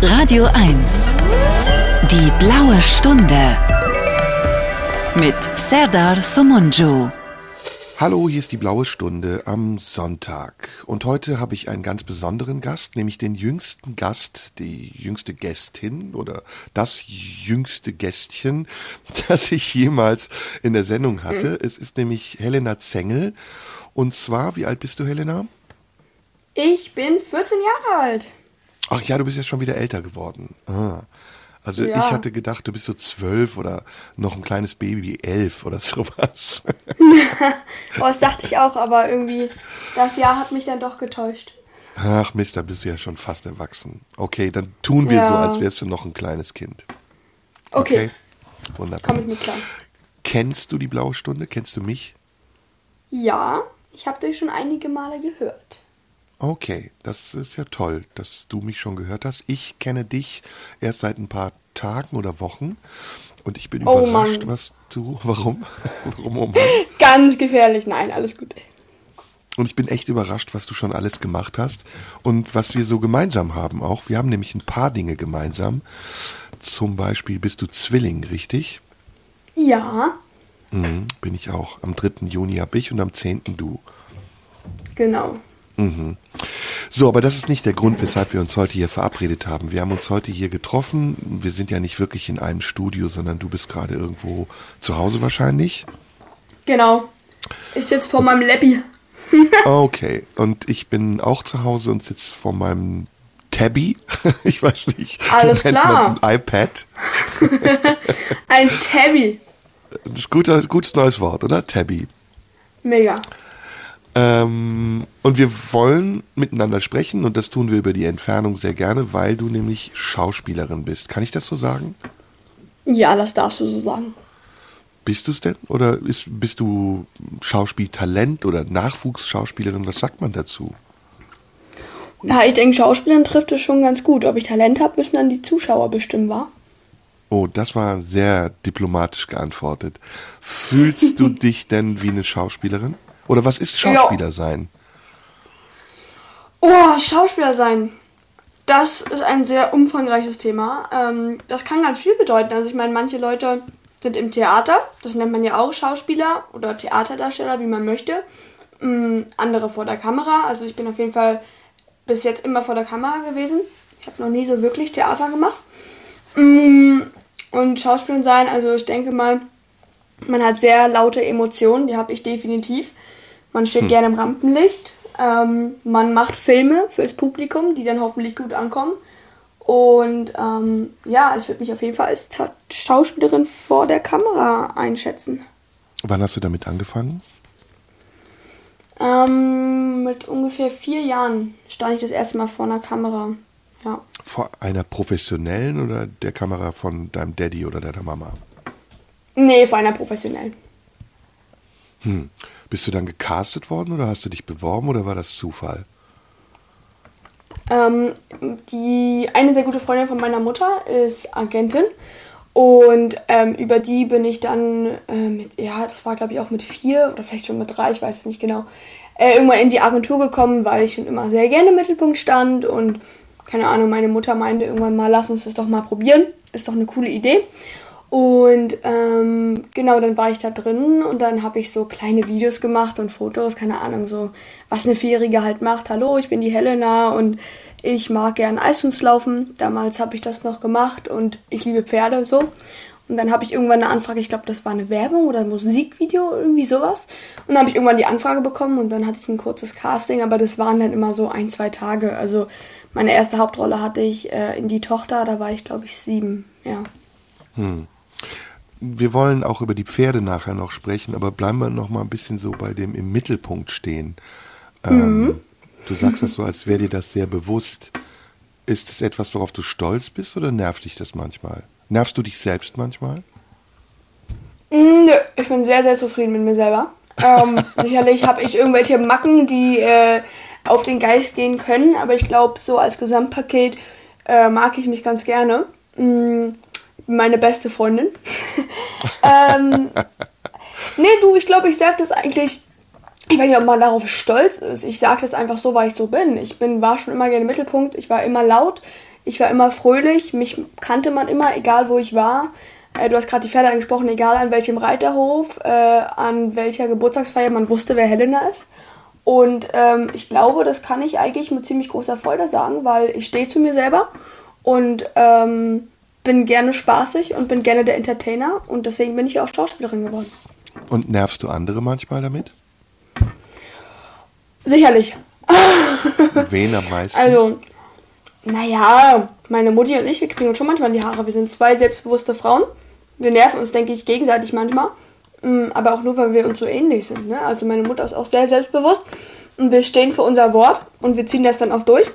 Radio 1. Die blaue Stunde. Mit Serdar Somunju. Hallo, hier ist die blaue Stunde am Sonntag. Und heute habe ich einen ganz besonderen Gast, nämlich den jüngsten Gast, die jüngste Gästin oder das jüngste Gästchen, das ich jemals in der Sendung hatte. Mhm. Es ist nämlich Helena Zengel. Und zwar, wie alt bist du, Helena? Ich bin 14 Jahre alt. Ach ja, du bist ja schon wieder älter geworden. Ah. Also ja. ich hatte gedacht, du bist so zwölf oder noch ein kleines Baby, elf oder sowas. oh, das dachte ich auch, aber irgendwie, das Jahr hat mich dann doch getäuscht. Ach Mist, da bist du ja schon fast erwachsen. Okay, dann tun wir ja. so, als wärst du noch ein kleines Kind. Okay. okay. Wunderbar. Komm mit klar. Kennst du die blaue Stunde? Kennst du mich? Ja, ich habe dich schon einige Male gehört. Okay, das ist ja toll, dass du mich schon gehört hast. Ich kenne dich erst seit ein paar Tagen oder Wochen und ich bin oh überrascht, Mann. was du. Warum? Warum? Oh Mann? Ganz gefährlich, nein, alles gut. Und ich bin echt überrascht, was du schon alles gemacht hast und was wir so gemeinsam haben auch. Wir haben nämlich ein paar Dinge gemeinsam. Zum Beispiel bist du Zwilling, richtig? Ja. Mhm, bin ich auch. Am 3. Juni habe ich und am 10. du. Genau. Mhm. So, aber das ist nicht der Grund, weshalb wir uns heute hier verabredet haben. Wir haben uns heute hier getroffen. Wir sind ja nicht wirklich in einem Studio, sondern du bist gerade irgendwo zu Hause wahrscheinlich. Genau. Ich sitze vor meinem Lappi. okay, und ich bin auch zu Hause und sitze vor meinem Tabby. Ich weiß nicht. Alles klar. ein iPad. ein Tabby. Das ist ein gutes neues Wort, oder? Tabby. Mega. Ähm, und wir wollen miteinander sprechen und das tun wir über die Entfernung sehr gerne, weil du nämlich Schauspielerin bist. Kann ich das so sagen? Ja, das darfst du so sagen. Bist du es denn? Oder ist, bist du Schauspieltalent oder Nachwuchsschauspielerin? Was sagt man dazu? Na, ich denke, Schauspielern trifft es schon ganz gut. Ob ich Talent habe, müssen dann die Zuschauer bestimmen, wa? Oh, das war sehr diplomatisch geantwortet. Fühlst du dich denn wie eine Schauspielerin? Oder was ist Schauspieler sein? Oh, Schauspieler sein. Das ist ein sehr umfangreiches Thema. Ähm, das kann ganz viel bedeuten. Also ich meine, manche Leute sind im Theater, das nennt man ja auch Schauspieler oder Theaterdarsteller, wie man möchte. Ähm, andere vor der Kamera. Also ich bin auf jeden Fall bis jetzt immer vor der Kamera gewesen. Ich habe noch nie so wirklich Theater gemacht. Ähm, und Schauspielern sein, also ich denke mal, man hat sehr laute Emotionen, die habe ich definitiv. Man steht hm. gerne im Rampenlicht. Ähm, man macht Filme fürs Publikum, die dann hoffentlich gut ankommen. Und ähm, ja, ich würde mich auf jeden Fall als Ta Schauspielerin vor der Kamera einschätzen. Wann hast du damit angefangen? Ähm, mit ungefähr vier Jahren stand ich das erste Mal vor einer Kamera. Ja. Vor einer professionellen oder der Kamera von deinem Daddy oder deiner Mama? Nee, vor einer professionellen. Hm. Bist du dann gecastet worden oder hast du dich beworben oder war das Zufall? Ähm, die eine sehr gute Freundin von meiner Mutter ist Agentin und ähm, über die bin ich dann äh, mit, ja, das war glaube ich auch mit vier oder vielleicht schon mit drei, ich weiß es nicht genau, äh, irgendwann in die Agentur gekommen, weil ich schon immer sehr gerne im Mittelpunkt stand und keine Ahnung, meine Mutter meinte irgendwann mal, lass uns das doch mal probieren, ist doch eine coole Idee. Und ähm, genau, dann war ich da drin und dann habe ich so kleine Videos gemacht und Fotos, keine Ahnung, so was eine Vierjährige halt macht. Hallo, ich bin die Helena und ich mag gern Eisfußlaufen. Damals habe ich das noch gemacht und ich liebe Pferde so. Und dann habe ich irgendwann eine Anfrage, ich glaube, das war eine Werbung oder ein Musikvideo, irgendwie sowas. Und dann habe ich irgendwann die Anfrage bekommen und dann hatte ich ein kurzes Casting, aber das waren dann immer so ein, zwei Tage. Also meine erste Hauptrolle hatte ich äh, in Die Tochter, da war ich, glaube ich, sieben, ja. Hm. Wir wollen auch über die Pferde nachher noch sprechen, aber bleiben wir noch mal ein bisschen so bei dem im Mittelpunkt stehen. Ähm, mhm. Du sagst das so, als wäre dir das sehr bewusst. Ist es etwas, worauf du stolz bist oder nervt dich das manchmal? Nervst du dich selbst manchmal? Mm, nö, ich bin sehr, sehr zufrieden mit mir selber. Ähm, sicherlich habe ich irgendwelche Macken, die äh, auf den Geist gehen können, aber ich glaube, so als Gesamtpaket äh, mag ich mich ganz gerne. Mm, meine beste Freundin. ähm, nee, du, ich glaube, ich sage das eigentlich. Ich weiß nicht, ob man darauf stolz ist. Ich sage das einfach so, weil ich so bin. Ich bin, war schon immer gerne Mittelpunkt. Ich war immer laut. Ich war immer fröhlich, mich kannte man immer, egal wo ich war. Äh, du hast gerade die Pferde angesprochen, egal an welchem Reiterhof, äh, an welcher Geburtstagsfeier, man wusste, wer Helena ist. Und ähm, ich glaube, das kann ich eigentlich mit ziemlich großer Freude sagen, weil ich stehe zu mir selber und ähm, bin gerne spaßig und bin gerne der Entertainer und deswegen bin ich auch Schauspielerin geworden. Und nervst du andere manchmal damit? Sicherlich. Wen am meisten? Also, naja, meine Mutti und ich, wir kriegen uns schon manchmal in die Haare. Wir sind zwei selbstbewusste Frauen. Wir nerven uns, denke ich, gegenseitig manchmal. Mm, aber auch nur, weil wir uns so ähnlich sind. Ne? Also meine Mutter ist auch sehr selbstbewusst und wir stehen für unser Wort und wir ziehen das dann auch durch.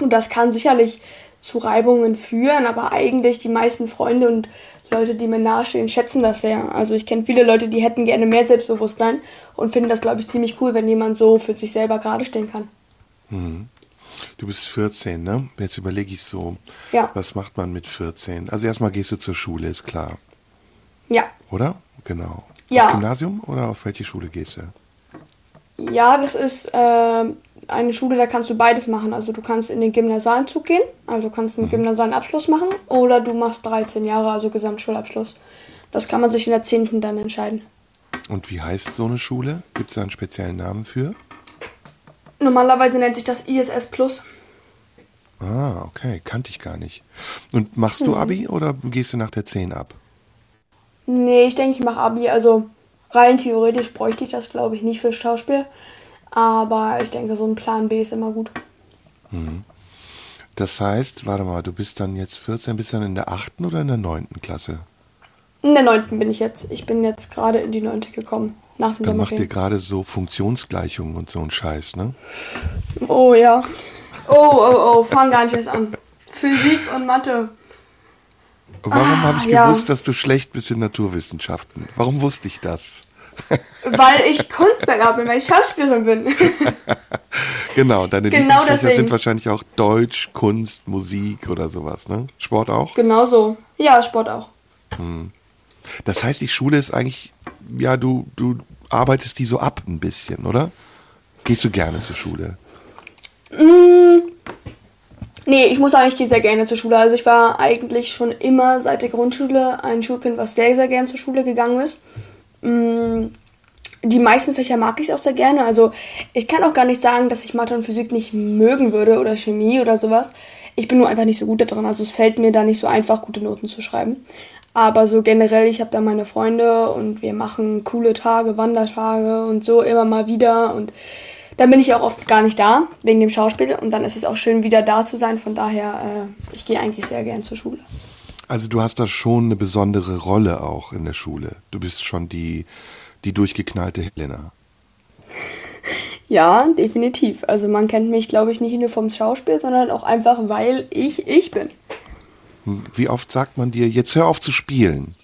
Und das kann sicherlich zu Reibungen führen, aber eigentlich die meisten Freunde und Leute, die mir nahestehen, schätzen das sehr. Also ich kenne viele Leute, die hätten gerne mehr Selbstbewusstsein und finden das, glaube ich, ziemlich cool, wenn jemand so für sich selber gerade stehen kann. Mhm. Du bist 14, ne? Jetzt überlege ich so, ja. was macht man mit 14? Also erstmal gehst du zur Schule, ist klar. Ja. Oder? Genau. Ja. Aufs Gymnasium oder auf welche Schule gehst du? Ja, das ist äh, eine Schule, da kannst du beides machen. Also du kannst in den gymnasialen Zug gehen, also du kannst einen mhm. gymnasialen Abschluss machen oder du machst 13 Jahre, also Gesamtschulabschluss. Das kann man sich in der 10. dann entscheiden. Und wie heißt so eine Schule? Gibt es da einen speziellen Namen für? Normalerweise nennt sich das ISS Plus. Ah, okay, kannte ich gar nicht. Und machst du mhm. Abi oder gehst du nach der 10 ab? Nee, ich denke, ich mache Abi. Also rein theoretisch bräuchte ich das, glaube ich, nicht fürs Schauspiel. Aber ich denke, so ein Plan B ist immer gut. Mhm. Das heißt, warte mal, du bist dann jetzt 14, bist dann in der 8. oder in der 9. Klasse? In der 9. bin ich jetzt. Ich bin jetzt gerade in die 9. gekommen. Nach dem Dann macht ihr gerade so Funktionsgleichungen und so ein Scheiß, ne? Oh ja. Oh, oh, oh, fang gar nicht erst an. Physik und Mathe. Warum ah, habe ich ja. gewusst, dass du schlecht bist in Naturwissenschaften? Warum wusste ich das? Weil ich Kunstberger bin, weil ich Schauspielerin bin. genau, deine genau Lieblingsfächer sind wahrscheinlich auch Deutsch, Kunst, Musik oder sowas, ne? Sport auch? Genau so. Ja, Sport auch. Hm. Das heißt, die Schule ist eigentlich, ja, du, du arbeitest die so ab ein bisschen, oder? Gehst du gerne zur Schule? Mmh, nee, ich muss sagen, ich gehe sehr gerne zur Schule. Also ich war eigentlich schon immer seit der Grundschule ein Schulkind, was sehr, sehr gerne zur Schule gegangen ist. Mmh, die meisten Fächer mag ich auch sehr gerne. Also ich kann auch gar nicht sagen, dass ich Mathe und Physik nicht mögen würde oder Chemie oder sowas. Ich bin nur einfach nicht so gut da drin. Also es fällt mir da nicht so einfach, gute Noten zu schreiben. Aber so generell, ich habe da meine Freunde und wir machen coole Tage, Wandertage und so immer mal wieder. Und dann bin ich auch oft gar nicht da, wegen dem Schauspiel. Und dann ist es auch schön, wieder da zu sein. Von daher, äh, ich gehe eigentlich sehr gern zur Schule. Also du hast da schon eine besondere Rolle auch in der Schule. Du bist schon die, die durchgeknallte Helena. Ja, definitiv. Also man kennt mich, glaube ich, nicht nur vom Schauspiel, sondern auch einfach, weil ich ich bin. Wie oft sagt man dir, jetzt hör auf zu spielen?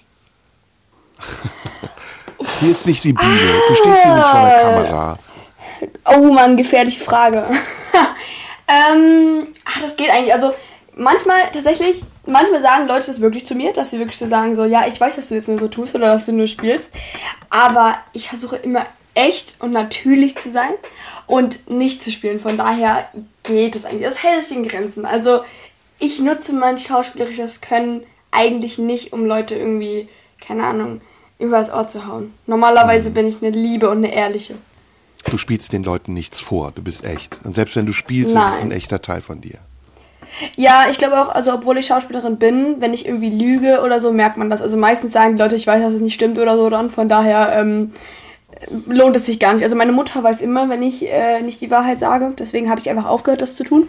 hier ist nicht die Bühne, du stehst hier nicht vor der Kamera. Oh Mann, gefährliche Frage. ähm, ach, das geht eigentlich. Also manchmal tatsächlich, manchmal sagen Leute das wirklich zu mir, dass sie wirklich so sagen, so, ja, ich weiß, dass du jetzt nur so tust oder dass du nur spielst. Aber ich versuche immer echt und natürlich zu sein und nicht zu spielen. Von daher geht es eigentlich. Das hält sich in Grenzen. Also ich nutze mein schauspielerisches Können eigentlich nicht, um Leute irgendwie, keine Ahnung, übers Ohr zu hauen. Normalerweise mhm. bin ich eine Liebe und eine ehrliche. Du spielst den Leuten nichts vor, du bist echt. Und selbst wenn du spielst, Nein. ist es ein echter Teil von dir. Ja, ich glaube auch, also obwohl ich Schauspielerin bin, wenn ich irgendwie lüge oder so, merkt man das. Also meistens sagen die Leute, ich weiß, dass es nicht stimmt oder so dann. Von daher ähm, lohnt es sich gar nicht. Also meine Mutter weiß immer, wenn ich äh, nicht die Wahrheit sage. Deswegen habe ich einfach aufgehört, das zu tun.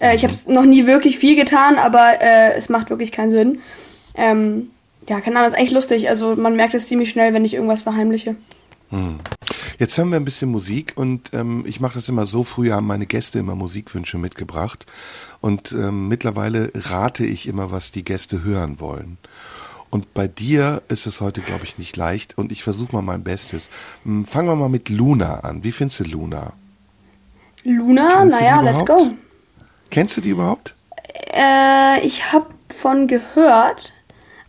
Äh, ich habe es noch nie wirklich viel getan, aber äh, es macht wirklich keinen Sinn. Ähm, ja, keine Ahnung, ist echt lustig. Also man merkt es ziemlich schnell, wenn ich irgendwas verheimliche. Hm. Jetzt hören wir ein bisschen Musik und ähm, ich mache das immer so. Früher haben meine Gäste immer Musikwünsche mitgebracht und ähm, mittlerweile rate ich immer, was die Gäste hören wollen. Und bei dir ist es heute, glaube ich, nicht leicht und ich versuche mal mein Bestes. Hm, fangen wir mal mit Luna an. Wie findest du Luna? Luna? Naja, let's go. Kennst du die überhaupt? Äh, ich habe von gehört,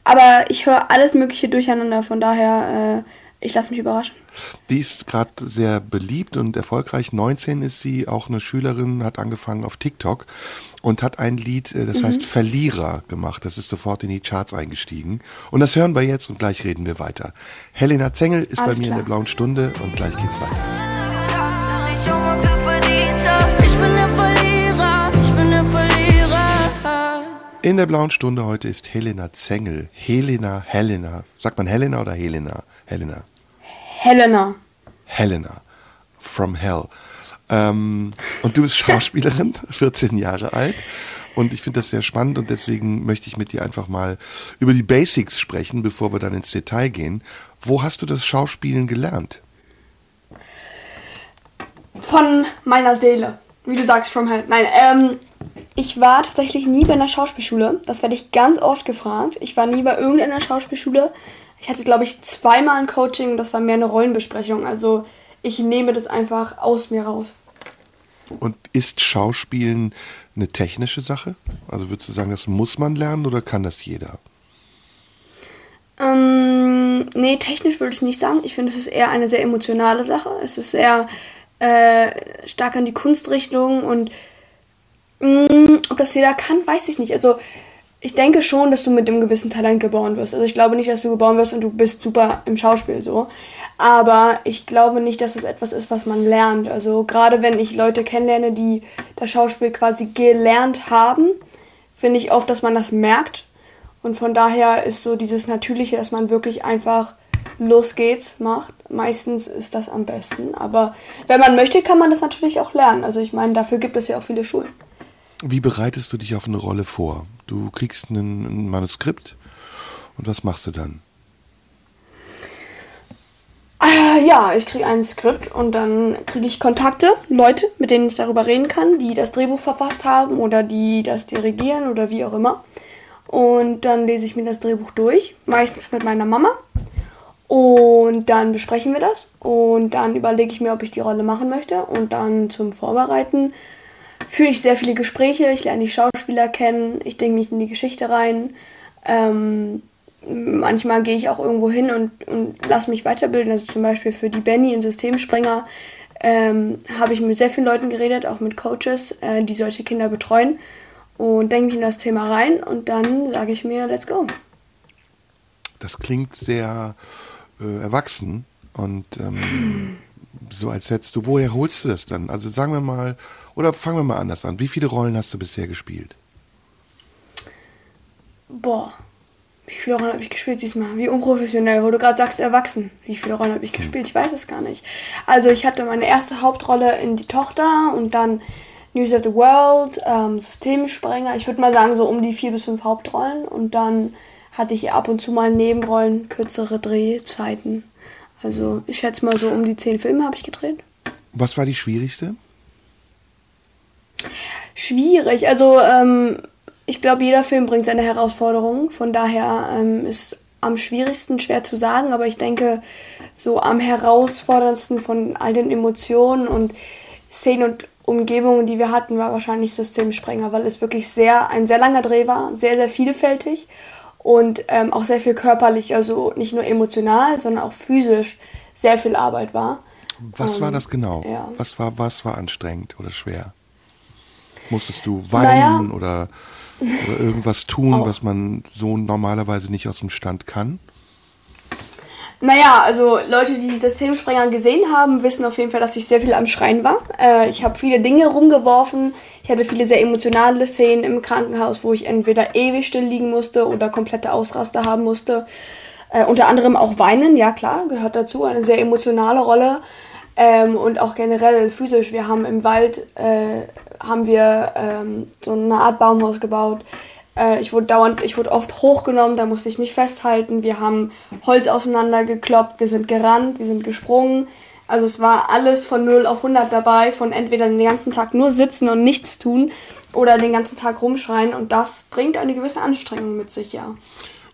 aber ich höre alles Mögliche durcheinander, von daher ich lasse mich überraschen. Die ist gerade sehr beliebt und erfolgreich. 19 ist sie, auch eine Schülerin, hat angefangen auf TikTok und hat ein Lied, äh, das mhm. heißt Verlierer gemacht. Das ist sofort in die Charts eingestiegen. Und das hören wir jetzt und gleich reden wir weiter. Helena Zengel ist Alles bei mir klar. in der blauen Stunde und gleich geht's weiter. In der blauen Stunde heute ist Helena Zengel. Helena, Helena. Sagt man Helena oder Helena? Helena. Helena. Helena. From Hell. Ähm, und du bist Schauspielerin, 14 Jahre alt. Und ich finde das sehr spannend und deswegen möchte ich mit dir einfach mal über die Basics sprechen, bevor wir dann ins Detail gehen. Wo hast du das Schauspielen gelernt? Von meiner Seele. Wie du sagst, from hell. Nein, ähm, ich war tatsächlich nie bei einer Schauspielschule. Das werde ich ganz oft gefragt. Ich war nie bei irgendeiner Schauspielschule. Ich hatte, glaube ich, zweimal ein Coaching und das war mehr eine Rollenbesprechung. Also ich nehme das einfach aus mir raus. Und ist Schauspielen eine technische Sache? Also würdest du sagen, das muss man lernen oder kann das jeder? Ähm, nee, technisch würde ich nicht sagen. Ich finde, es ist eher eine sehr emotionale Sache. Es ist sehr äh, stark an die Kunstrichtung und mh, mm, ob das jeder kann, weiß ich nicht. Also ich denke schon, dass du mit dem gewissen Talent geboren wirst. Also ich glaube nicht, dass du geboren wirst und du bist super im Schauspiel so. Aber ich glaube nicht, dass es etwas ist, was man lernt. Also gerade wenn ich Leute kennenlerne, die das Schauspiel quasi gelernt haben, finde ich oft, dass man das merkt. Und von daher ist so dieses Natürliche, dass man wirklich einfach los geht's macht. Meistens ist das am besten. Aber wenn man möchte, kann man das natürlich auch lernen. Also ich meine, dafür gibt es ja auch viele Schulen. Wie bereitest du dich auf eine Rolle vor? Du kriegst ein, Manuskript und was machst du dann? Äh, ja, ich kriege ein Skript und dann kriege ich Kontakte, Leute, mit denen ich darüber reden kann, die das Drehbuch verfasst haben oder die das dirigieren oder wie auch immer. Und dann lese ich mir das Drehbuch durch, meistens mit meiner Mama. Und dann besprechen wir das und dann überlege ich mir, ob ich die Rolle machen möchte. Und dann zum Vorbereiten führe ich sehr viele Gespräche, ich lerne die Schauspieler kennen, ich denke mich in die Geschichte rein. Ähm, manchmal gehe ich auch irgendwo hin und, und lasse mich weiterbilden. Also zum Beispiel für die Benny in Systemspringer ähm, habe ich mit sehr vielen Leuten geredet, auch mit Coaches, äh, die solche Kinder betreuen. Und denke mich in das Thema rein und dann sage ich mir, let's go. Das klingt sehr äh, erwachsen und ähm, so als hättest du, woher holst du das dann? Also sagen wir mal, oder fangen wir mal anders an. Wie viele Rollen hast du bisher gespielt? Boah, wie viele Rollen habe ich gespielt diesmal? Wie unprofessionell, wo du gerade sagst, erwachsen. Wie viele Rollen habe ich hm. gespielt? Ich weiß es gar nicht. Also ich hatte meine erste Hauptrolle in Die Tochter und dann News of the World, ähm, Systemsprenger. Ich würde mal sagen, so um die vier bis fünf Hauptrollen. Und dann hatte ich ab und zu mal Nebenrollen, kürzere Drehzeiten. Also ich schätze mal so um die zehn Filme habe ich gedreht. Was war die schwierigste? Schwierig. Also ähm, ich glaube, jeder Film bringt seine Herausforderungen. Von daher ähm, ist am schwierigsten schwer zu sagen, aber ich denke, so am herausforderndsten von all den Emotionen und Szenen und Umgebungen, die wir hatten, war wahrscheinlich Systemsprenger, weil es wirklich sehr ein sehr langer Dreh war, sehr, sehr vielfältig und ähm, auch sehr viel körperlich, also nicht nur emotional, sondern auch physisch sehr viel Arbeit war. Was ähm, war das genau? Ja. Was, war, was war anstrengend oder schwer? Musstest du weinen naja, oder, oder irgendwas tun, auch. was man so normalerweise nicht aus dem Stand kann? Naja, also Leute, die das Themensprenger gesehen haben, wissen auf jeden Fall, dass ich sehr viel am Schreien war. Äh, ich habe viele Dinge rumgeworfen. Ich hatte viele sehr emotionale Szenen im Krankenhaus, wo ich entweder ewig still liegen musste oder komplette Ausraster haben musste. Äh, unter anderem auch weinen, ja klar, gehört dazu, eine sehr emotionale Rolle. Ähm, und auch generell physisch. Wir haben im Wald äh, haben wir ähm, so eine Art Baumhaus gebaut. Äh, ich wurde dauernd, ich wurde oft hochgenommen, da musste ich mich festhalten. Wir haben Holz auseinandergekloppt, wir sind gerannt, wir sind gesprungen. Also es war alles von 0 auf 100 dabei, von entweder den ganzen Tag nur sitzen und nichts tun oder den ganzen Tag rumschreien und das bringt eine gewisse Anstrengung mit sich, ja.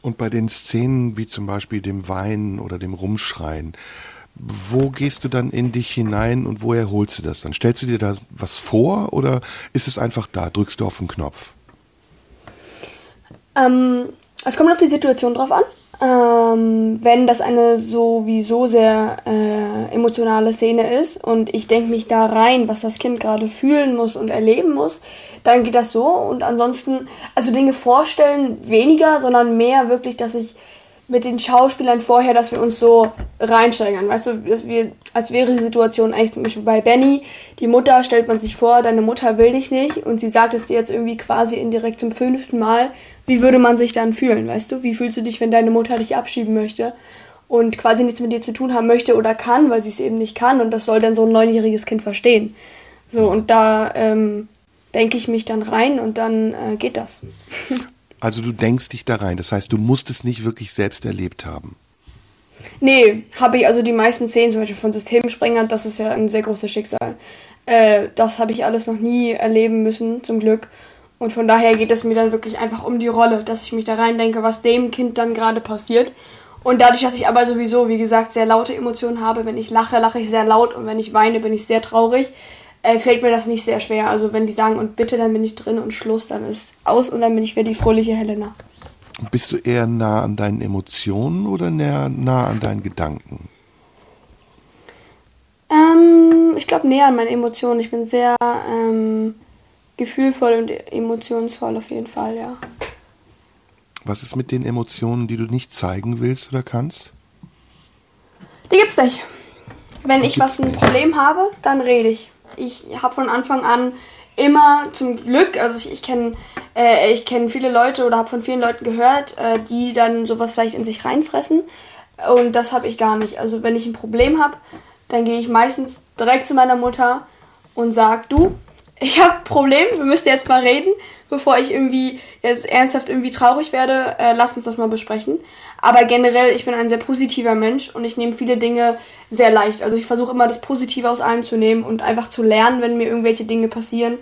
Und bei den Szenen wie zum Beispiel dem Weinen oder dem Rumschreien, wo gehst du dann in dich hinein und woher holst du das dann? Stellst du dir da was vor oder ist es einfach da? Drückst du auf den Knopf? Ähm, es kommt auf die Situation drauf an. ähm, wenn das eine sowieso sehr äh, emotionale Szene ist und ich denke mich da rein, was das Kind gerade fühlen muss und erleben muss, dann geht das so. Und ansonsten, also Dinge vorstellen weniger, sondern mehr wirklich, dass ich mit den Schauspielern vorher, dass wir uns so reinsteigern. Weißt du, dass wir, als wäre die Situation eigentlich zum Beispiel bei Benny, die Mutter stellt man sich vor, deine Mutter will dich nicht und sie sagt es dir jetzt irgendwie quasi indirekt zum fünften Mal. Wie würde man sich dann fühlen, weißt du? Wie fühlst du dich, wenn deine Mutter dich abschieben möchte und quasi nichts mit dir zu tun haben möchte oder kann, weil sie es eben nicht kann und das soll dann so ein neunjähriges Kind verstehen. So, und da ähm, denke ich mich dann rein und dann äh, geht das. Also du denkst dich da rein. Das heißt, du musst es nicht wirklich selbst erlebt haben. Nee, habe ich also die meisten Szenen, zum Beispiel von Systemsprengern, das ist ja ein sehr großes Schicksal. Äh, das habe ich alles noch nie erleben müssen, zum Glück. Und von daher geht es mir dann wirklich einfach um die Rolle, dass ich mich da rein denke, was dem Kind dann gerade passiert. Und dadurch, dass ich aber sowieso, wie gesagt, sehr laute Emotionen habe, wenn ich lache, lache ich sehr laut und wenn ich weine, bin ich sehr traurig, äh, fällt mir das nicht sehr schwer. Also wenn die sagen und bitte, dann bin ich drin und Schluss, dann ist aus und dann bin ich wieder die fröhliche Helena. Bist du eher nah an deinen Emotionen oder näher, nah an deinen Gedanken? Ähm, ich glaube näher an meinen Emotionen. Ich bin sehr ähm, gefühlvoll und emotionsvoll auf jeden Fall, ja. Was ist mit den Emotionen, die du nicht zeigen willst oder kannst? Die gibt's nicht. Wenn ich was ein Problem habe, dann rede ich ich habe von Anfang an immer zum Glück, also ich, ich kenne äh, kenn viele Leute oder habe von vielen Leuten gehört, äh, die dann sowas vielleicht in sich reinfressen. Und das habe ich gar nicht. Also wenn ich ein Problem habe, dann gehe ich meistens direkt zu meiner Mutter und sage, du, ich habe ein Problem, wir müssen jetzt mal reden, bevor ich irgendwie jetzt ernsthaft irgendwie traurig werde, äh, lass uns das mal besprechen. Aber generell, ich bin ein sehr positiver Mensch und ich nehme viele Dinge sehr leicht. Also ich versuche immer das Positive aus allem zu nehmen und einfach zu lernen, wenn mir irgendwelche Dinge passieren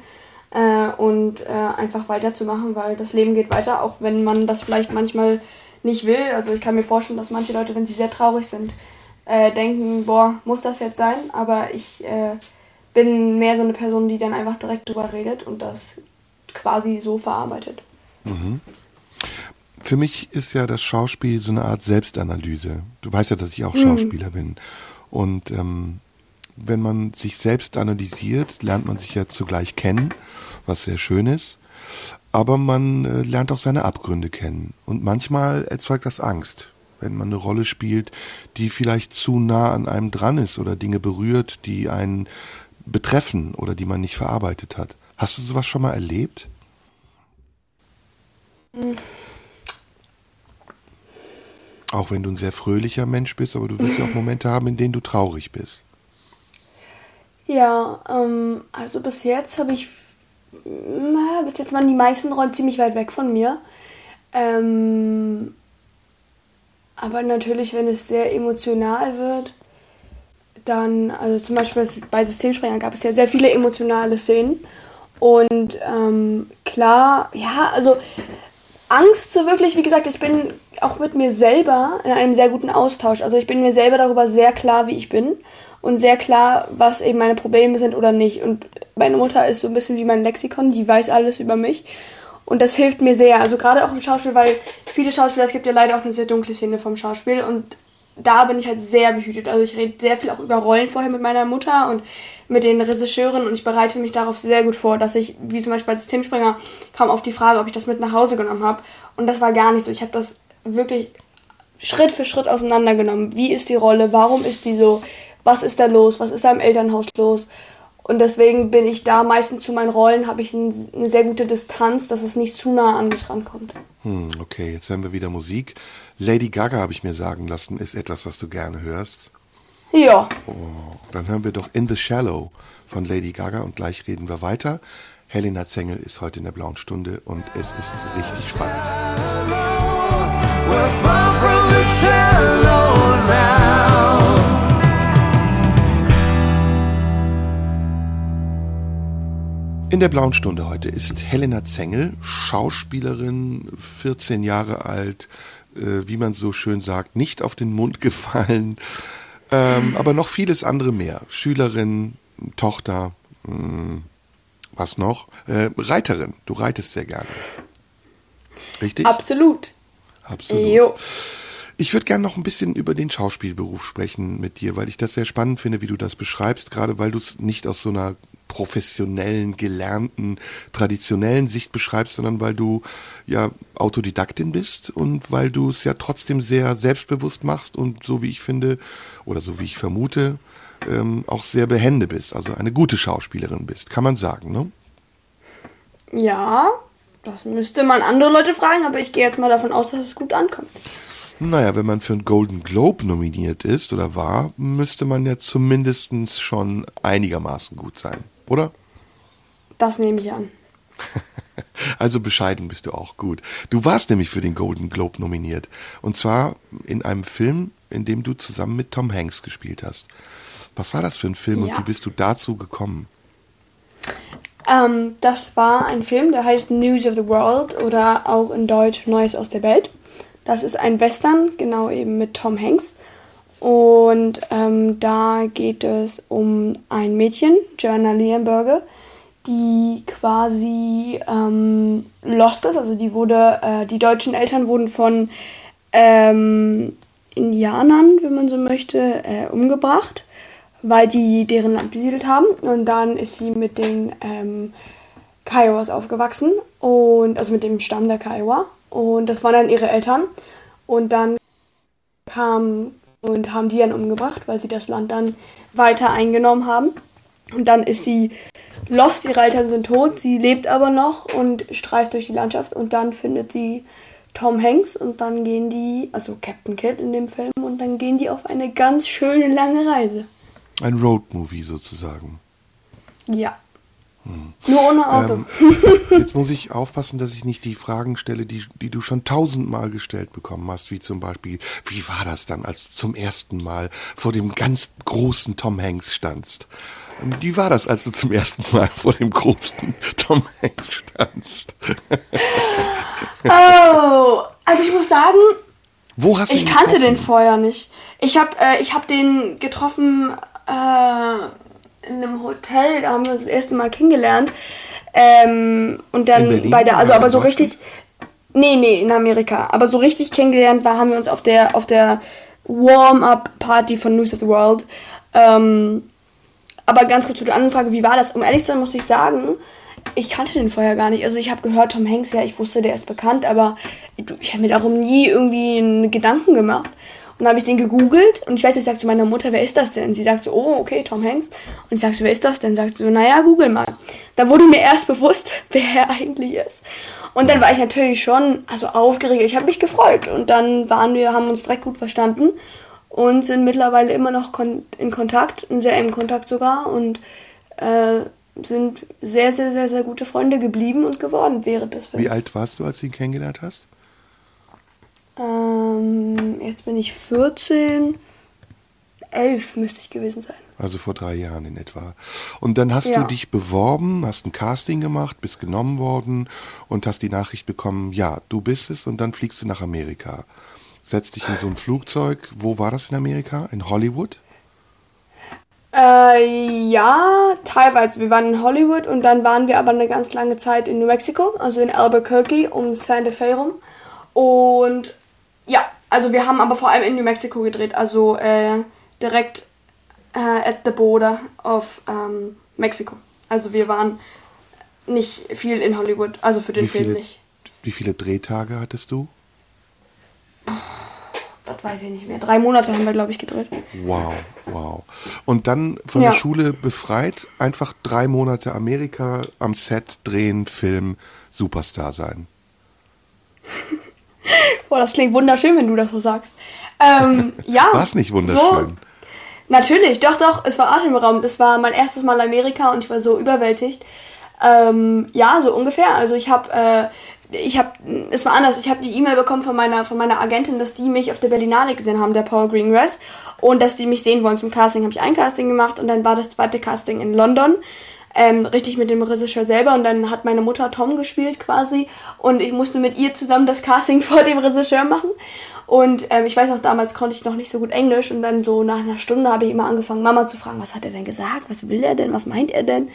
äh, und äh, einfach weiterzumachen, weil das Leben geht weiter, auch wenn man das vielleicht manchmal nicht will. Also ich kann mir vorstellen, dass manche Leute, wenn sie sehr traurig sind, äh, denken, boah, muss das jetzt sein? Aber ich äh, bin mehr so eine Person, die dann einfach direkt drüber redet und das quasi so verarbeitet. Mhm. Für mich ist ja das Schauspiel so eine Art Selbstanalyse. Du weißt ja, dass ich auch mhm. Schauspieler bin. Und ähm, wenn man sich selbst analysiert, lernt man sich ja zugleich kennen, was sehr schön ist. Aber man äh, lernt auch seine Abgründe kennen. Und manchmal erzeugt das Angst, wenn man eine Rolle spielt, die vielleicht zu nah an einem dran ist oder Dinge berührt, die einen betreffen oder die man nicht verarbeitet hat. Hast du sowas schon mal erlebt? Mhm. Auch wenn du ein sehr fröhlicher Mensch bist, aber du wirst ja auch Momente haben, in denen du traurig bist. Ja, ähm, also bis jetzt habe ich, na, bis jetzt waren die meisten Rollen ziemlich weit weg von mir. Ähm, aber natürlich, wenn es sehr emotional wird, dann, also zum Beispiel bei Systemsprenger gab es ja sehr viele emotionale Szenen. Und ähm, klar, ja, also Angst so wirklich, wie gesagt, ich bin auch mit mir selber in einem sehr guten Austausch. Also ich bin mir selber darüber sehr klar, wie ich bin und sehr klar, was eben meine Probleme sind oder nicht. Und meine Mutter ist so ein bisschen wie mein Lexikon, die weiß alles über mich. Und das hilft mir sehr. Also gerade auch im Schauspiel, weil viele Schauspieler, es gibt ja leider auch eine sehr dunkle Szene vom Schauspiel und da bin ich halt sehr behütet. Also ich rede sehr viel auch über Rollen vorher mit meiner Mutter und mit den Regisseuren und ich bereite mich darauf sehr gut vor, dass ich, wie zum Beispiel als Systemspringer, kam auf die Frage, ob ich das mit nach Hause genommen habe. Und das war gar nicht so. Ich habe das wirklich Schritt für Schritt auseinandergenommen. Wie ist die Rolle? Warum ist die so? Was ist da los? Was ist da im Elternhaus los? Und deswegen bin ich da meistens zu meinen Rollen, habe ich ein, eine sehr gute Distanz, dass es nicht zu nah an mich rankommt. Hm, okay, jetzt haben wir wieder Musik. Lady Gaga, habe ich mir sagen lassen, ist etwas, was du gerne hörst. Ja. Oh, dann hören wir doch In the Shallow von Lady Gaga und gleich reden wir weiter. Helena Zengel ist heute in der blauen Stunde und es ist richtig spannend. In der blauen Stunde heute ist Helena Zengel, Schauspielerin, 14 Jahre alt, äh, wie man so schön sagt, nicht auf den Mund gefallen, ähm, aber noch vieles andere mehr. Schülerin, Tochter, mh, hm, was noch? Äh, Reiterin, du reitest sehr gerne. Richtig? Absolut. Absolut. Jo. Ich würde gerne noch ein bisschen über den Schauspielberuf sprechen mit dir, weil ich das sehr spannend finde, wie du das beschreibst, gerade weil du es nicht aus so einer professionellen, gelernten, traditionellen Sicht beschreibst, sondern weil du ja Autodidaktin bist und weil du es ja trotzdem sehr selbstbewusst machst und so wie ich finde oder so wie ich vermute, ähm, auch sehr behende bist, also eine gute Schauspielerin bist, kann man sagen, ne? Ja, das müsste man andere Leute fragen, aber ich gehe jetzt mal davon aus, dass es gut ankommt. Naja, wenn man für einen Golden Globe nominiert ist oder war, müsste man ja zumindest schon einigermaßen gut sein, oder? Das nehme ich an. also bescheiden bist du auch gut. Du warst nämlich für den Golden Globe nominiert. Und zwar in einem Film, in dem du zusammen mit Tom Hanks gespielt hast. Was war das für ein Film ja. und wie bist du dazu gekommen? Ähm, das war ein Film, der heißt News of the World oder auch in Deutsch Neues aus der Welt. Das ist ein Western, genau eben mit Tom Hanks. Und ähm, da geht es um ein Mädchen, Joanna Leonberger, die quasi ähm, lost ist. Also die wurde, äh, die deutschen Eltern wurden von ähm, Indianern, wenn man so möchte, äh, umgebracht weil die deren Land besiedelt haben. Und dann ist sie mit den ähm, Kiowas aufgewachsen und also mit dem Stamm der Kiowa. Und das waren dann ihre Eltern. Und dann kam und haben die dann umgebracht, weil sie das Land dann weiter eingenommen haben. Und dann ist sie lost, ihre Eltern sind tot, sie lebt aber noch und streift durch die Landschaft und dann findet sie Tom Hanks und dann gehen die, also Captain Kidd in dem Film, und dann gehen die auf eine ganz schöne lange Reise. Ein Roadmovie sozusagen. Ja. Hm. Nur ohne Auto. Ähm, jetzt muss ich aufpassen, dass ich nicht die Fragen stelle, die, die du schon tausendmal gestellt bekommen hast, wie zum Beispiel, wie war das dann, als du zum ersten Mal vor dem ganz großen Tom Hanks standst? Wie war das, als du zum ersten Mal vor dem großen Tom Hanks standst? oh, also ich muss sagen, wo hast du ich kannte den vorher nicht. Ich habe äh, ich hab den getroffen äh, in einem Hotel, da haben wir uns das erste Mal kennengelernt. Ähm, und dann bei der, also aber so richtig, nee, nee, in Amerika. Aber so richtig kennengelernt war, haben wir uns auf der, auf der Warm-Up-Party von News of the World. Ähm, aber ganz kurz zu der Anfrage, wie war das? Um ehrlich zu sein, muss ich sagen, ich kannte den vorher gar nicht. Also ich habe gehört, Tom Hanks, ja, ich wusste, der ist bekannt, aber ich habe mir darum nie irgendwie einen Gedanken gemacht. Und dann habe ich den gegoogelt und ich weiß, ich sage zu meiner Mutter, wer ist das denn? Sie sagt so, oh, okay, Tom Hanks. Und ich sage so, wer ist das denn? Sagt so, naja, google mal. Da wurde mir erst bewusst, wer er eigentlich ist. Und dann war ich natürlich schon, also aufgeregt. Ich habe mich gefreut. Und dann waren wir, haben uns direkt gut verstanden und sind mittlerweile immer noch in Kontakt, in sehr engem Kontakt sogar und äh, sind sehr, sehr, sehr, sehr gute Freunde geblieben und geworden während des Films. Wie alt warst du, als du ihn kennengelernt hast? Ähm, jetzt bin ich 14. 11 müsste ich gewesen sein. Also vor drei Jahren in etwa. Und dann hast ja. du dich beworben, hast ein Casting gemacht, bist genommen worden und hast die Nachricht bekommen, ja, du bist es und dann fliegst du nach Amerika. Setzt dich in so ein Flugzeug. Wo war das in Amerika? In Hollywood? Äh, ja, teilweise. Wir waren in Hollywood und dann waren wir aber eine ganz lange Zeit in New Mexico, also in Albuquerque um Santa Fe rum. Und ja, also wir haben aber vor allem in New Mexico gedreht, also äh, direkt äh, at the border of ähm, Mexico. Also wir waren nicht viel in Hollywood, also für den Film nicht. Wie viele Drehtage hattest du? Das weiß ich nicht mehr. Drei Monate haben wir, glaube ich, gedreht. Wow, wow. Und dann von ja. der Schule befreit, einfach drei Monate Amerika am Set drehen, Film, Superstar sein. Boah, das klingt wunderschön, wenn du das so sagst. Ähm, ja. War es nicht wunderschön? So, natürlich, doch, doch, es war atemberaubend. Es war mein erstes Mal Amerika und ich war so überwältigt. Ähm, ja, so ungefähr. Also ich habe, äh, ich habe, es war anders. Ich habe die E-Mail bekommen von meiner, von meiner Agentin, dass die mich auf der Berlinale gesehen haben, der Paul Greengrass, und dass die mich sehen wollen zum Casting. Habe ich ein Casting gemacht und dann war das zweite Casting in London ähm, richtig mit dem Regisseur selber und dann hat meine Mutter Tom gespielt quasi und ich musste mit ihr zusammen das Casting vor dem Regisseur machen. Und ähm, ich weiß auch, damals konnte ich noch nicht so gut Englisch und dann so nach einer Stunde habe ich immer angefangen, Mama zu fragen, was hat er denn gesagt, was will er denn, was meint er denn?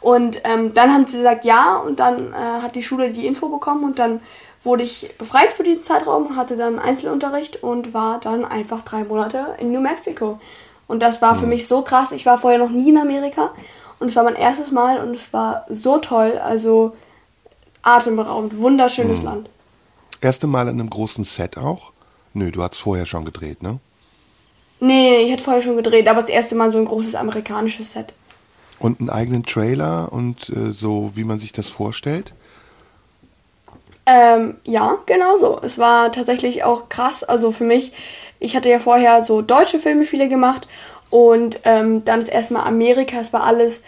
Und ähm, dann haben sie gesagt ja und dann äh, hat die Schule die Info bekommen und dann wurde ich befreit für diesen Zeitraum, hatte dann Einzelunterricht und war dann einfach drei Monate in New Mexico. Und das war für mich so krass. Ich war vorher noch nie in Amerika und es war mein erstes Mal und es war so toll. Also atemberaubend, wunderschönes Land. Erste Mal in einem großen Set auch? Nö, du hast vorher schon gedreht, ne? Nee, ich hatte vorher schon gedreht, aber das erste Mal so ein großes amerikanisches Set. Und einen eigenen Trailer und äh, so, wie man sich das vorstellt? Ähm, ja, genau so. Es war tatsächlich auch krass. Also für mich, ich hatte ja vorher so deutsche Filme viele gemacht und ähm, dann das erste Mal Amerika. Es war alles,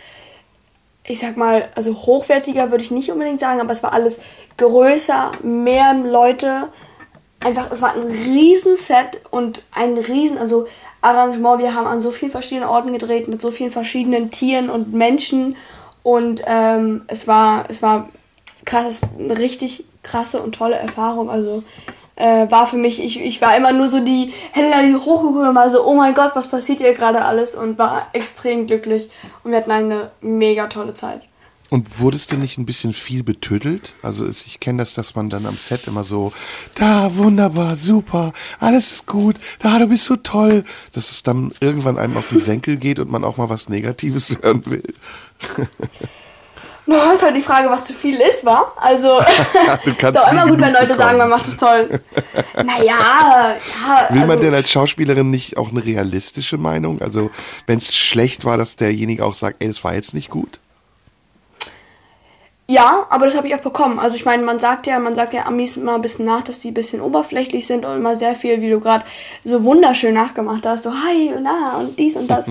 ich sag mal, also hochwertiger würde ich nicht unbedingt sagen, aber es war alles größer, mehr Leute. Einfach, es war ein Riesenset und ein Riesen, also Arrangement. Wir haben an so vielen verschiedenen Orten gedreht mit so vielen verschiedenen Tieren und Menschen und ähm, es war, es war krass, eine richtig krasse und tolle Erfahrung. Also äh, war für mich, ich, ich war immer nur so die Helena, die hochgeguckt war so, oh mein Gott, was passiert hier gerade alles und war extrem glücklich und wir hatten eine mega tolle Zeit. Und wurdest du nicht ein bisschen viel betüdelt? Also ich kenne das, dass man dann am Set immer so, da, wunderbar, super, alles ist gut, da, du bist so toll, dass es dann irgendwann einem auf den Senkel geht und man auch mal was Negatives hören will. Na, ist halt die Frage, was zu viel ist, wa? Also, Du ist nie immer gut, wenn Leute sagen, bekommen. man macht es toll. Naja, ja. Will man also, denn als Schauspielerin nicht auch eine realistische Meinung? Also wenn es schlecht war, dass derjenige auch sagt, ey, das war jetzt nicht gut? Ja, aber das habe ich auch bekommen. Also ich meine, man sagt ja, man sagt ja Amis immer ein bisschen nach, dass die ein bisschen oberflächlich sind und immer sehr viel, wie du gerade so wunderschön nachgemacht hast, so hi und ah und dies und das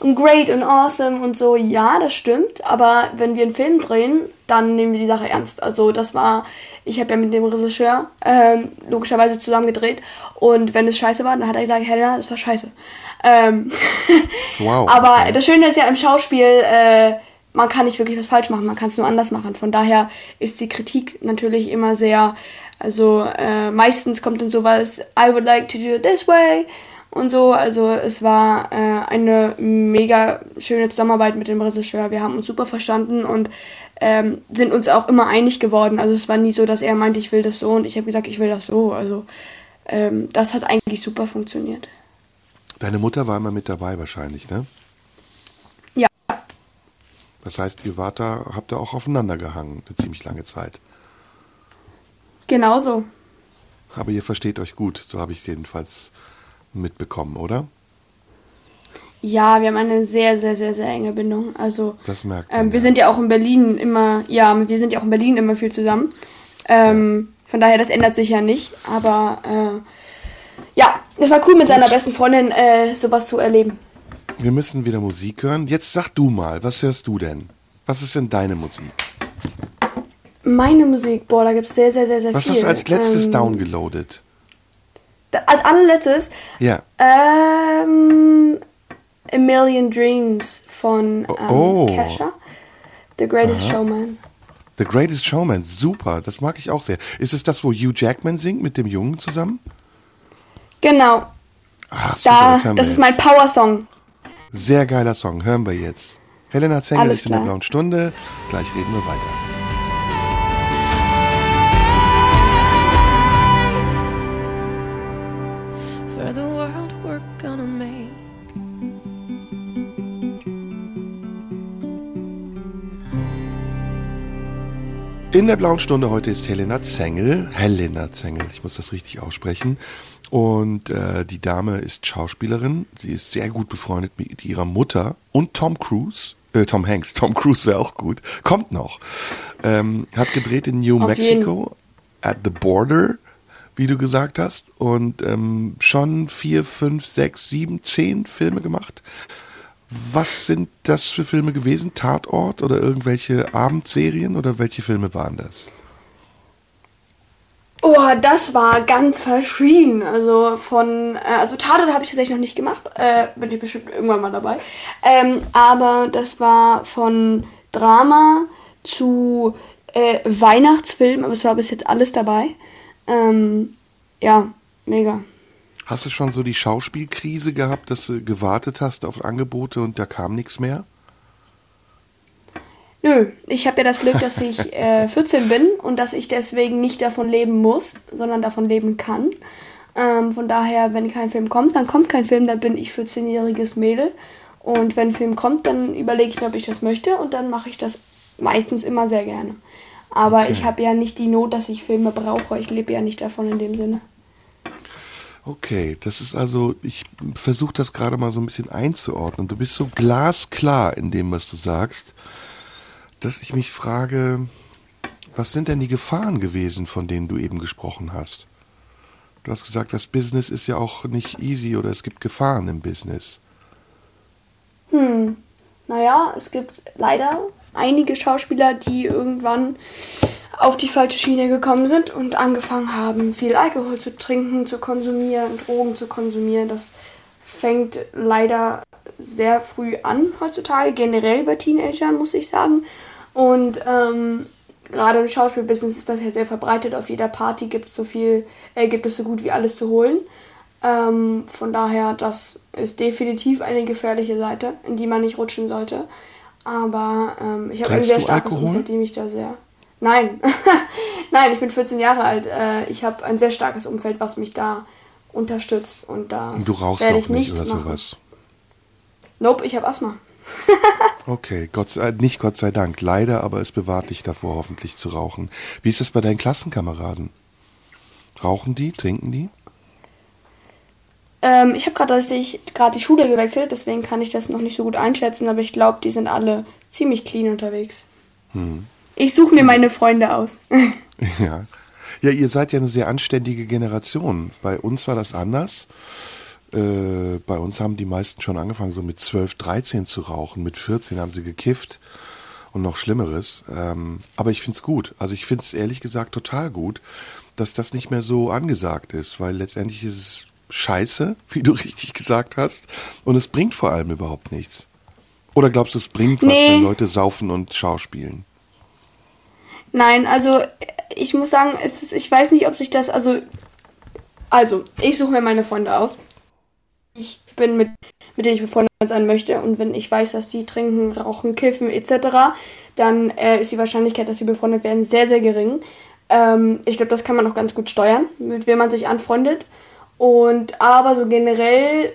und great und awesome und so. Ja, das stimmt, aber wenn wir einen Film drehen, dann nehmen wir die Sache ernst. Also das war, ich habe ja mit dem Regisseur ähm, logischerweise zusammen gedreht und wenn es scheiße war, dann hat er gesagt, Helena, das war scheiße. Ähm, Wow, aber das Schöne ist ja im Schauspiel, äh, man kann nicht wirklich was falsch machen, man kann es nur anders machen. Von daher ist die Kritik natürlich immer sehr, also äh, meistens kommt dann sowas, I would like to do it this way und so. Also es war äh, eine mega schöne Zusammenarbeit mit dem Regisseur. Wir haben uns super verstanden und ähm, sind uns auch immer einig geworden. Also es war nie so, dass er meinte, ich will das so und ich habe gesagt, ich will das so. Also ähm, das hat eigentlich super funktioniert. Deine Mutter war immer mit dabei wahrscheinlich, ne? Ja. Das heißt, ihr wart da, habt da auch aufeinander gehangen, eine ziemlich lange Zeit. Genauso. Aber ihr versteht euch gut, so habe ich es jedenfalls mitbekommen, oder? Ja, wir haben eine sehr, sehr, sehr, sehr enge Bindung. Also Das merkt man, ähm, wir ja. sind ja auch in Berlin immer, ja, wir sind ja auch in Berlin immer viel zusammen. Ähm, Von daher, das ändert sich ja nicht. Aber äh, ja, es war cool mit seiner besten Freundin äh, sowas zu erleben. Wir müssen wieder Musik hören. Jetzt sag du mal, was hörst du denn? Was ist denn deine Musik? Meine Musik, boah, da gibt's sehr, sehr, sehr, sehr Was viel. hast du als letztes ähm, downgeloadet? Als allerletztes, Ja. ähm, A Million Dreams von ähm, Oh. Kesha. The Greatest Showman. The Greatest Showman, super, das mag ich auch sehr. Ist es das, wo Hugh Jackman singt mit dem Jungen zusammen? Genau, Ach, super, da, das das ist mein Power-Song. Sehr geiler Song, hören wir jetzt. Helena Zengel Alles ist in der blauen Stunde. Gleich reden wir weiter. In der blauen Stunde heute ist Helena Zengel. Helena Zengel, ich muss das richtig aussprechen. Und äh, die Dame ist Schauspielerin. Sie ist sehr gut befreundet mit ihrer Mutter und Tom Cruise. Äh, Tom Hanks. Tom Cruise wäre auch gut. Kommt noch. Ähm, hat gedreht in New Auf Mexico, at the border, wie du gesagt hast. Und ähm, schon vier, fünf, sechs, sieben, zehn Filme gemacht. Was sind das für Filme gewesen? Tatort oder irgendwelche Abendserien oder welche Filme waren das? Oh, das war ganz verschieden. Also von, äh, also Tatort habe ich tatsächlich noch nicht gemacht. Äh, bin ich bestimmt irgendwann mal dabei. Ähm, aber das war von Drama zu äh, Weihnachtsfilm, aber es war bis jetzt alles dabei. Ähm, ja, mega. Hast du schon so die Schauspielkrise gehabt, dass du gewartet hast auf Angebote und da kam nichts mehr? Nö, ich habe ja das Glück, dass ich äh, 14 bin und dass ich deswegen nicht davon leben muss, sondern davon leben kann. Ähm, von daher, wenn kein Film kommt, dann kommt kein Film, dann bin ich 14-jähriges Mädel. Und wenn ein Film kommt, dann überlege ich mir, ob ich das möchte und dann mache ich das meistens immer sehr gerne. Aber Okay. ich habe ja nicht die Not, dass ich Filme brauche. Ich lebe ja nicht davon in dem Sinne. Okay, das ist also, ich versuche das gerade mal so ein bisschen einzuordnen. Du bist so glasklar in dem, was du sagst, dass ich mich frage, was sind denn die Gefahren gewesen, von denen du eben gesprochen hast? Du hast gesagt, das Business ist ja auch nicht easy oder es gibt Gefahren im Business. Hm, naja, es gibt leider einige Schauspieler, die irgendwann auf die falsche Schiene gekommen sind und angefangen haben, viel Alkohol zu trinken, zu konsumieren, Drogen zu konsumieren. Das fängt leider sehr früh an heutzutage, generell bei Teenagern, muss ich sagen. Und ähm, gerade im Schauspielbusiness ist das ja sehr verbreitet. Auf jeder Party gibt es so viel, äh, gibt es so gut wie alles zu holen. Ähm, von daher, das ist definitiv eine gefährliche Seite, in die man nicht rutschen sollte. Aber ähm, ich habe ein sehr starkes Alkohol? Umfeld, die mich da sehr. Nein, nein, ich bin 14 Jahre alt. Äh, ich habe ein sehr starkes Umfeld, was mich da unterstützt und das Und du rauchst werde auch ich nicht nicht oder machen. sowas. Nope, ich habe Asthma. Okay, Gott sei, nicht Gott sei Dank, leider, aber es bewahrt dich davor, hoffentlich zu rauchen. Wie ist es bei deinen Klassenkameraden? Rauchen die, trinken die? Ähm, ich habe gerade gerade die Schule gewechselt, deswegen kann ich das noch nicht so gut einschätzen, aber ich glaube, die sind alle ziemlich clean unterwegs. Hm. Ich suche mir meine Freunde aus. Ja. Ja, ihr seid ja eine sehr anständige Generation. Bei uns war das anders. Äh, bei uns haben die meisten schon angefangen, so mit 12, 13 zu rauchen. Mit 14 haben sie gekifft und noch Schlimmeres. Ähm, aber ich find's gut. Also ich find's ehrlich gesagt total gut, dass das nicht mehr so angesagt ist, weil letztendlich ist es scheiße, wie du richtig gesagt hast. Und es bringt vor allem überhaupt nichts. Oder glaubst du, es bringt was, Nee. wenn Leute saufen und schauspielen? Nein, also ich muss sagen, ist, ich weiß nicht, ob sich das, also, also, ich suche mir meine Freunde aus. Ich bin mit, mit denen ich befreundet sein möchte und wenn ich weiß, dass die trinken, rauchen, kiffen etc., dann äh, ist die Wahrscheinlichkeit, dass wir befreundet werden, sehr, sehr gering. Ähm, ich glaube, das kann man auch ganz gut steuern, mit wem man sich anfreundet. Und aber so generell,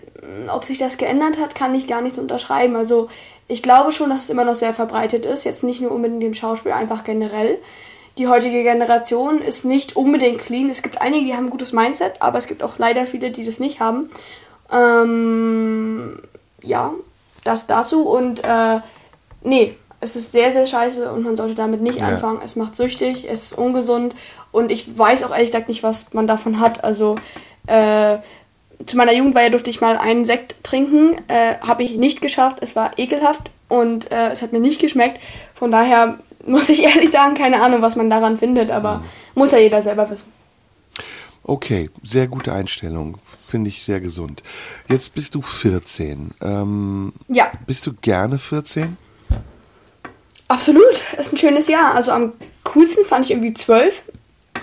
ob sich das geändert hat, kann ich gar nicht so unterschreiben. Also ich glaube schon, dass es immer noch sehr verbreitet ist. Jetzt nicht nur unbedingt im Schauspiel, einfach generell. Die heutige Generation ist nicht unbedingt clean. Es gibt einige, die haben ein gutes Mindset, aber es gibt auch leider viele, die das nicht haben. Ähm, ja, das dazu. Und äh, nee, es ist sehr, sehr scheiße und man sollte damit nicht Ja. anfangen. Es macht süchtig, es ist ungesund und ich weiß auch ehrlich gesagt nicht, was man davon hat. Also äh, zu meiner Jugendweihe durfte ich mal einen Sekt trinken, äh, habe ich nicht geschafft. Es war ekelhaft und äh, es hat mir nicht geschmeckt. Von daher muss ich ehrlich sagen, keine Ahnung, was man daran findet, aber muss ja jeder selber wissen. Okay, sehr gute Einstellung. Finde ich sehr gesund. Jetzt bist du 14. Ähm, Ja, bist du gerne 14? absolut. Ist ein schönes Jahr. Also am coolsten fand ich irgendwie 12.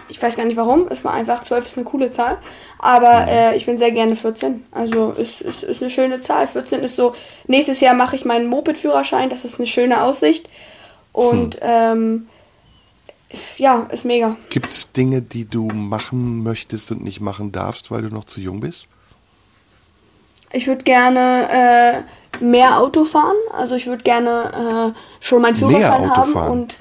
Ich weiß gar nicht warum. Es war einfach, 12 ist eine coole Zahl. Aber äh, ich bin sehr gerne 14. Also es ist, ist eine schöne Zahl. 14 ist so, nächstes Jahr mache ich meinen Moped-Führerschein. Das ist eine schöne Aussicht. Und ähm, ja, ist mega. Gibt es Dinge, die du machen möchtest und nicht machen darfst, weil du noch zu jung bist? Ich würde gerne äh, mehr Auto fahren. Also ich würde gerne äh, schon meinen Führerschein haben fahren? und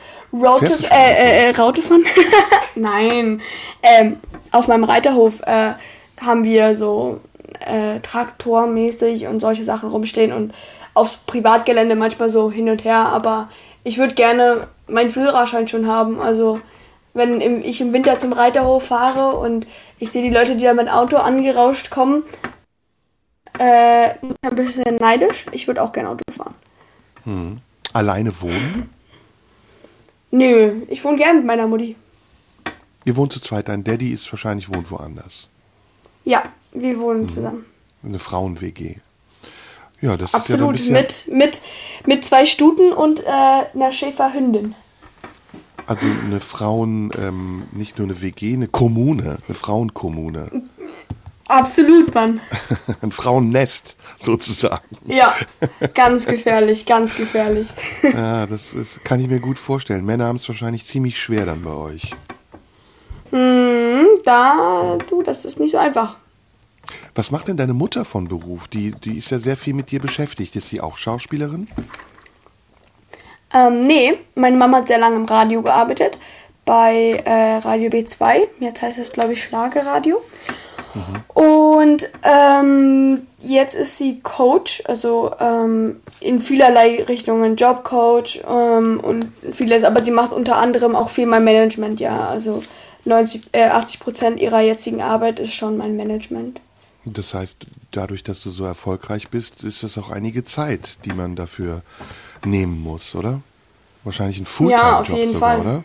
Schon äh, äh, äh, Raute fahren. Nein. Ähm, auf meinem Reiterhof äh, haben wir so äh, Traktormäßig und solche Sachen rumstehen und aufs Privatgelände manchmal so hin und her. Aber ich würde gerne meinen Führerschein schon haben. Also wenn im, ich im Winter zum Reiterhof fahre und ich sehe die Leute, die da mit Auto angerauscht kommen, äh, ein bisschen neidisch. Ich würde auch gerne Auto fahren. Alleine wohnen? Nö, ich wohne gern mit meiner Mutti. Ihr wohnt zu zweit, dein Daddy ist wahrscheinlich wohnt woanders. Ja, wir wohnen zusammen. Eine Frauen-WG. Ja, das ist ja Absolut. bisher, mit, mit, mit zwei Stuten und äh, einer Schäferhündin. also eine Frauen, ähm, nicht nur eine WG, eine Kommune, eine Frauenkommune. Absolut, Mann. Ein Frauennest sozusagen. Ja, ganz gefährlich, ganz gefährlich. Ja, das ist, kann ich mir gut vorstellen. Männer haben es wahrscheinlich ziemlich schwer dann bei euch. Hm, da, du, das ist nicht so einfach. Was macht denn deine Mutter von Beruf? Die, die ist ja sehr viel mit dir beschäftigt. Ist sie auch Schauspielerin? Ähm, nee, meine Mama hat sehr lange im Radio gearbeitet, bei äh, Radio B2. Jetzt heißt es, glaube ich, Schlagerradio. Und ähm, jetzt ist sie Coach, also ähm, in vielerlei Richtungen Jobcoach ähm, und vieles, aber sie macht unter anderem auch viel mein Management, ja. Also 90, äh, 80 Prozent ihrer jetzigen Arbeit ist schon mein Management. Das heißt, dadurch, dass du so erfolgreich bist, ist das auch einige Zeit, die man dafür nehmen muss, oder? Wahrscheinlich ein Ja, auf Fulltime-Job jeden sogar, Fall. oder?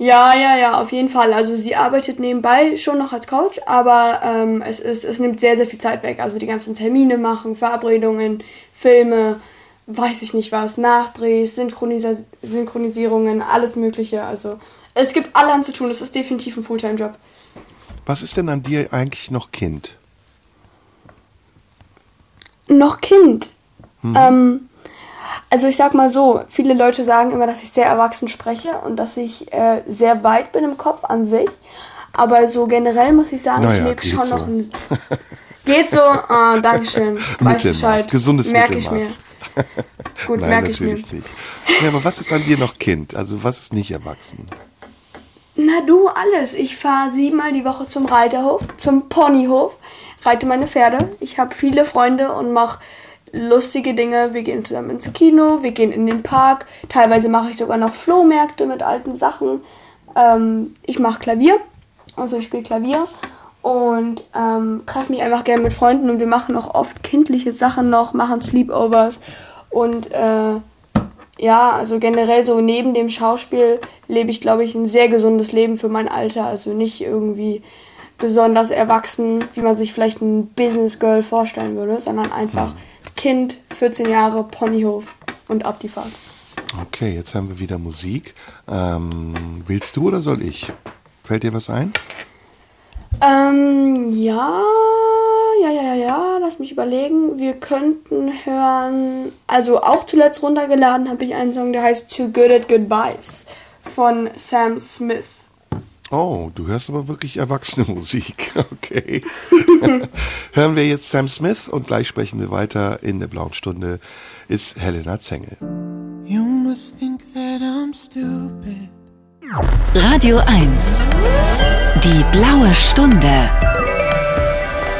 Ja, ja, ja, auf jeden Fall. Also sie arbeitet nebenbei schon noch als Coach, aber ähm, es, ist, es nimmt sehr, sehr viel Zeit weg. Also die ganzen Termine machen, Verabredungen, Filme, weiß ich nicht was, Nachdrehs, Synchronisa Synchronisierungen, alles Mögliche. Also es gibt allerhand zu tun. Es ist definitiv ein Fulltime-Job. Was ist denn an dir eigentlich noch Kind? Noch Kind. Ähm, also ich sag mal so, viele Leute sagen immer, dass ich sehr erwachsen spreche und dass ich äh, sehr weit bin im Kopf an sich. Aber so generell muss ich sagen, ich Naja, lebe geht schon so. noch ein. Geht so? Ah, Dankeschön. Weiß Mittelmaß, gesundes Merke ich mir. Mittelmaß. Gut, merke ich mir. nicht. Ja, aber was ist an dir noch Kind? Also was ist nicht erwachsen? Na du, alles. Ich fahre siebenmal die Woche zum Reiterhof, zum Ponyhof, reite meine Pferde. Ich habe viele Freunde und mache lustige Dinge. Wir gehen zusammen ins Kino, wir gehen in den Park. Teilweise mache ich sogar noch Flohmärkte mit alten Sachen. Ähm, ich mache Klavier, also ich spiele Klavier und ähm, treffe mich einfach gerne mit Freunden und wir machen auch oft kindliche Sachen noch, machen Sleepovers und äh, ja, also generell so neben dem Schauspiel lebe ich, glaube ich, ein sehr gesundes Leben für mein Alter. Also nicht irgendwie besonders erwachsen, wie man sich vielleicht ein Business Girl vorstellen würde, sondern einfach Kind, 14 Jahre, Ponyhof und ab die Fahrt. Okay, jetzt haben wir wieder Musik. Ähm, willst du oder soll ich? Fällt dir was ein? Ähm, ja, ja, ja, ja, ja, lass mich überlegen. Wir könnten hören, also auch zuletzt runtergeladen habe ich einen Song, der heißt Too Good at Goodbyes von Sam Smith. Oh, du hörst aber wirklich erwachsene Musik. Okay. Hören wir jetzt Sam Smith und gleich sprechen wir weiter. In der blauen Stunde ist Helena Zengel. You must think that I'm stupid. Radio 1. Die blaue Stunde.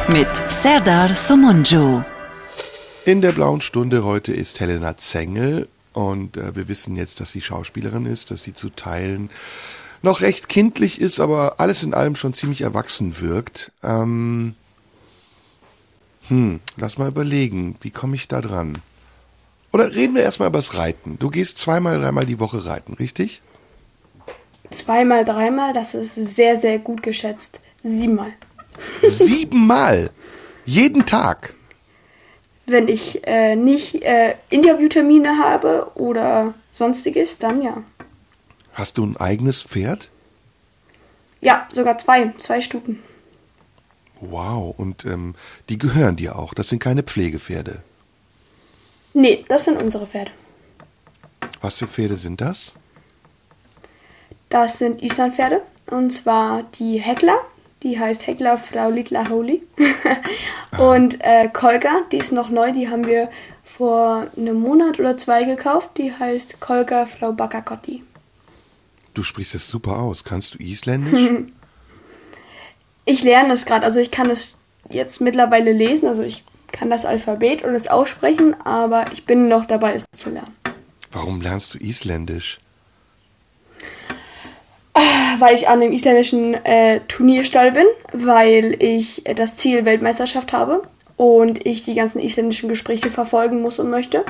Mit Serdar Somunju. In der blauen Stunde heute ist Helena Zengel und äh, wir wissen jetzt, dass sie Schauspielerin ist, dass sie zu Teilen noch recht kindlich ist, aber alles in allem schon ziemlich erwachsen wirkt. Ähm, hm, lass mal überlegen, wie komme ich da dran? Oder reden wir erstmal übers Reiten. Du gehst zweimal, dreimal die Woche reiten, richtig? Zweimal, dreimal, das ist sehr, sehr gut geschätzt. Siebenmal. Siebenmal! Jeden Tag! Wenn ich äh, nicht äh, Interviewtermine habe oder sonstiges, dann ja. Hast du ein eigenes Pferd? Ja, sogar zwei, zwei Stufen. Wow, und ähm, die gehören dir auch. Das sind keine Pflegepferde. Nee, das sind unsere Pferde. Was für Pferde sind das? Das sind Islandpferde. Und zwar die Heckler. Die heißt Heckler Frau Lidla Holy. und äh, Kolga, die ist noch neu. Die haben wir vor einem Monat oder zwei gekauft. Die heißt Kolga Frau Bakakotti. Du sprichst es super aus. Kannst du Isländisch? Ich lerne es gerade. Also ich kann es jetzt mittlerweile lesen. Also ich kann das Alphabet und es aussprechen. Aber ich bin noch dabei, es zu lernen. Warum lernst du Isländisch? weil ich an dem isländischen äh, Turnierstall bin, weil ich äh, das Ziel Weltmeisterschaft habe und ich die ganzen isländischen Gespräche verfolgen muss und möchte.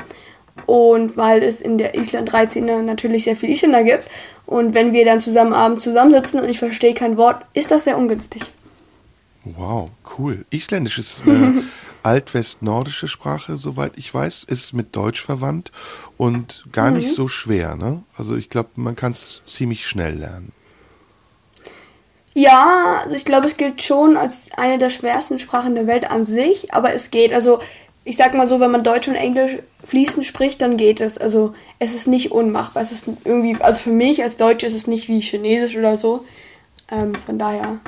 Und weil es in der Island 13 natürlich sehr viele Isländer gibt. Und wenn wir dann zusammen abends zusammensitzen und ich verstehe kein Wort, ist das sehr ungünstig. Wow, cool. Isländisch ist eine altwestnordische Sprache, soweit ich weiß, ist mit Deutsch verwandt und gar nicht so schwer, ne? Also ich glaube, man kann es ziemlich schnell lernen. Ja, also ich glaube, es gilt schon als eine der schwersten Sprachen der Welt an sich, aber es geht. Also ich sag mal so, wenn man Deutsch und Englisch fließend spricht, dann geht es. Also es ist nicht unmachbar. Es ist irgendwie, also für mich als Deutsch ist es nicht wie Chinesisch oder so. Ähm, von daher,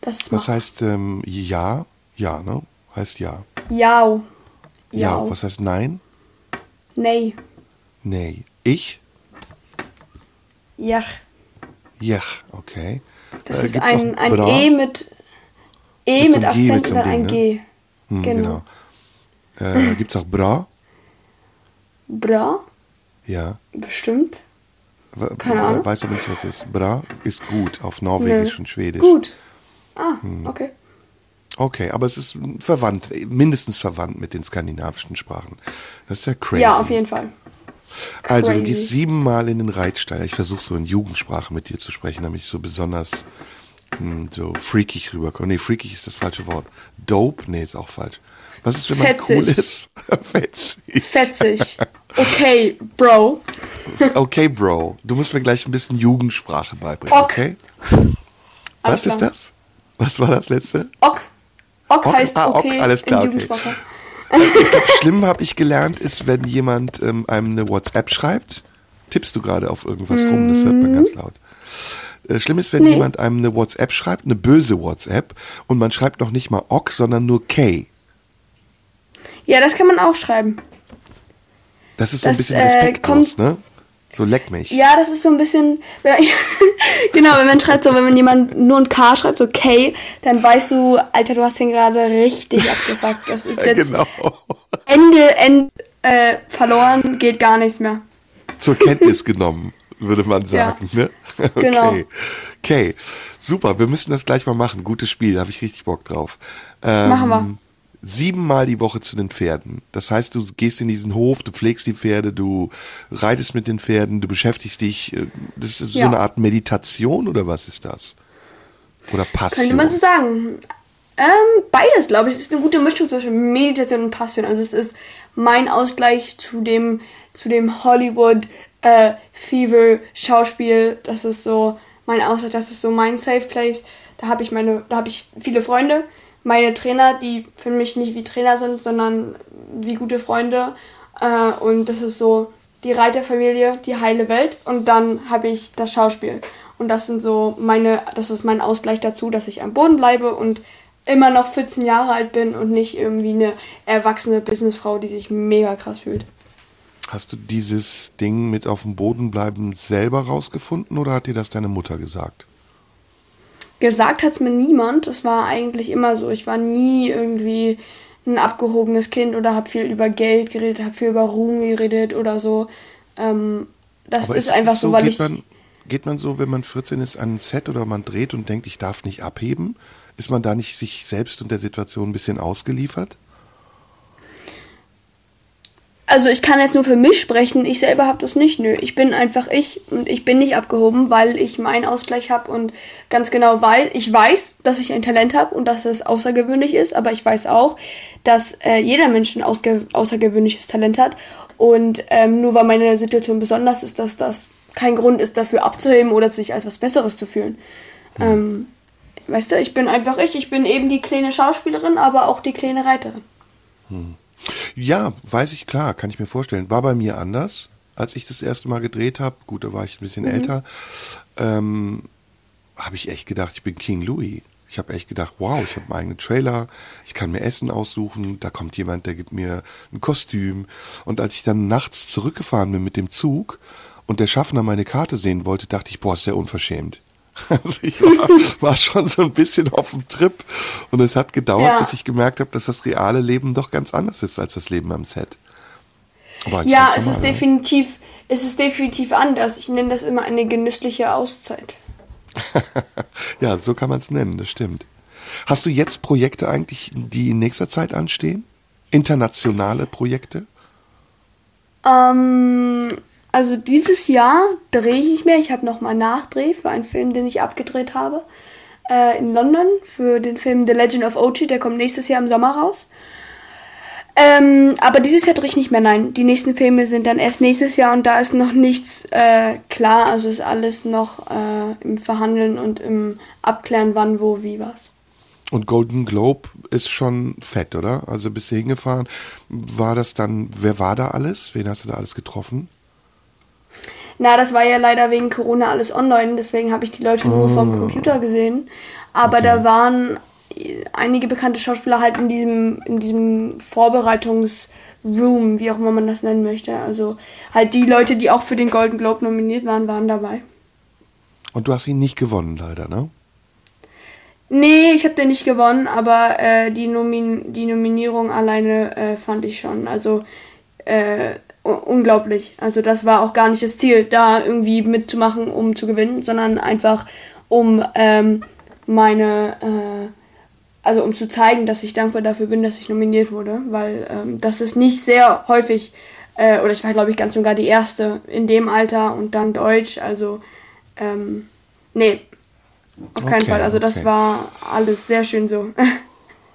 das ist Was heißt ähm, ja? Ja, ne? Heißt ja. Yao. Ja. Was heißt nein? Nee. Nee. Ich? Ja. Ja, okay. Das Äh, ist ein, ein bra? E mit E Mit Akzent und dann ein Ding, G. Hm, genau. genau. Äh, gibt's auch bra? Bra? Ja. Bestimmt. We- Keine Ahnung. Weißt du nicht, was ist? Bra ist gut auf Norwegisch Nö. und Schwedisch. Gut. Ah, Hm. okay. Okay, aber es ist verwandt, mindestens verwandt mit den skandinavischen Sprachen. Das ist ja crazy. Ja, auf jeden Fall. Also du Crazy. gehst siebenmal in den Reitstall. Ich versuche so in Jugendsprache mit dir zu sprechen, damit ich so besonders hm, so freakig rüberkomme. Nee, freakig ist das falsche Wort. Dope? Nee, ist auch falsch. Was ist, wenn man Fetzig. cool ist? Fetzig. Fetzig. Okay, Bro. Okay, Bro. Du musst mir gleich ein bisschen Jugendsprache beibringen, Ok. okay? Was ist das? Was war das letzte? Ok. Ok, Ok, heißt ah, ok, okay alles klar, in okay. Jugendsprache. Ich glaube, schlimm habe ich gelernt, ist, wenn jemand ähm, einem eine WhatsApp schreibt. Tippst du gerade auf irgendwas rum? Das hört man ganz laut. Äh, schlimm ist, wenn Nee. jemand einem eine WhatsApp schreibt, eine böse WhatsApp, und man schreibt noch nicht mal OK, sondern nur K. Ja, das kann man auch schreiben. Das ist so ein Das, bisschen äh, respektlos, kommt- ne? So leck mich. Ja, das ist so ein bisschen. genau, wenn man schreibt so, wenn man jemand nur ein K schreibt, so K, dann weißt du, Alter, du hast den gerade richtig abgefuckt. Das ist Ja, jetzt genau. Ende, Ende äh, verloren, geht gar nichts mehr. Zur Kenntnis genommen, würde man sagen. Ne? Okay. Genau. Okay, super. Wir müssen das gleich mal machen. Gutes Spiel, da habe ich richtig Bock drauf. Ähm, Machen wir. Siebenmal die Woche zu den Pferden. Das heißt, du gehst in diesen Hof, du pflegst die Pferde, du reitest mit den Pferden, du beschäftigst dich. äh, Das ist so Ja. eine Art Meditation oder was ist das? Oder Passion? Könnte man so sagen. Ähm, beides, glaube ich. Es ist eine gute Mischung zwischen Meditation und Passion. Also es ist mein Ausgleich zu dem, zu dem Hollywood äh, Fever Schauspiel. Das ist so mein Ausgleich, das ist so mein Safe Place. Da habe ich meine, da habe ich viele Freunde, meine Trainer, die für mich nicht wie Trainer sind, sondern wie gute Freunde. Äh, und das ist so die Reiterfamilie, die heile Welt. Und dann habe ich das Schauspiel. Und das sind so meine, das ist mein Ausgleich dazu, dass ich am Boden bleibe und immer noch 14 Jahre alt bin und nicht irgendwie eine erwachsene Businessfrau, die sich mega krass fühlt. Hast du dieses Ding mit auf dem Boden bleiben selber rausgefunden oder hat dir das deine Mutter gesagt? Gesagt hat's mir niemand. Es war eigentlich immer so. Ich war nie irgendwie ein abgehobenes Kind oder habe viel über Geld geredet, habe viel über Ruhm geredet oder so. Ähm, das Aber ist es einfach nicht so, weil geht ich. Man, geht man so, wenn man 14 ist, an ein Set oder man dreht und denkt, ich darf nicht abheben? Ist man da nicht sich selbst und der Situation ein bisschen ausgeliefert? Also ich kann jetzt nur für mich sprechen, ich selber habe das nicht, nö. Ich bin einfach ich und ich bin nicht abgehoben, weil ich meinen Ausgleich habe und ganz genau weiß, ich weiß, dass ich ein Talent habe und dass es außergewöhnlich ist, aber ich weiß auch, dass äh, jeder Mensch ein außergewöhnliches Talent hat und ähm, nur weil meine Situation besonders ist, dass das kein Grund ist, dafür abzuheben oder sich als was Besseres zu fühlen. Ähm, weißt du, ich bin einfach ich, ich bin eben die kleine Schauspielerin, aber auch die kleine Reiterin. Ja, weiß ich klar, kann ich mir vorstellen. War bei mir anders, als ich das erste Mal gedreht habe. Gut, da war ich ein bisschen älter. Ähm, habe ich echt gedacht, ich bin King Louis. Ich habe echt gedacht, wow, ich habe meinen eigenen Trailer, ich kann mir Essen aussuchen, da kommt jemand, der gibt mir ein Kostüm. Und als ich dann nachts zurückgefahren bin mit dem Zug und der Schaffner meine Karte sehen wollte, dachte ich, boah, ist der unverschämt. Also ich war, war schon so ein bisschen auf dem Trip und es hat gedauert, Ja. bis ich gemerkt habe, dass das reale Leben doch ganz anders ist als das Leben am Set. Ja, es ist definitiv, es ist definitiv anders. Ich nenne das immer eine genüssliche Auszeit. ja, so kann man es nennen, das stimmt. Hast du jetzt Projekte eigentlich, die in nächster Zeit anstehen? Internationale Projekte? Ähm, also dieses Jahr drehe ich mehr. Ich habe nochmal Nachdreh für einen Film, den ich abgedreht habe. Äh, in London für den Film The Legend of Ochi. Der kommt nächstes Jahr im Sommer raus. Ähm, aber dieses Jahr drehe ich nicht mehr, nein. Die nächsten Filme sind dann erst nächstes Jahr und da ist noch nichts äh, klar. Also ist alles noch äh, im Verhandeln und im Abklären, wann, wo, wie, was. Und Golden Globe ist schon fett, oder? Also bist du hingefahren. War das dann, wer war da alles? Wen hast du da alles getroffen? Na, das war ja leider wegen Corona alles online, deswegen habe ich die Leute nur vom Ah. Computer gesehen. Aber da waren einige bekannte Schauspieler halt in diesem, in diesem Vorbereitungsroom, wie auch immer man das nennen möchte. Also halt die Leute, die auch für den Golden Globe nominiert waren, waren dabei. Und du hast ihn nicht gewonnen, leider, ne? Nee, ich habe den nicht gewonnen, aber äh, die, Nomin die Nominierung alleine äh, fand ich schon. Also äh, unglaublich. Also das war auch gar nicht das Ziel, da irgendwie mitzumachen, um zu gewinnen, sondern einfach um ähm, meine, äh, also um zu zeigen, dass ich dankbar dafür bin, dass ich nominiert wurde, weil ähm, das ist nicht sehr häufig, äh, oder ich war glaube ich ganz und gar die erste in dem Alter und dann Deutsch, also ähm, nee, auf keinen Okay, Fall. Also das okay. war alles sehr schön so.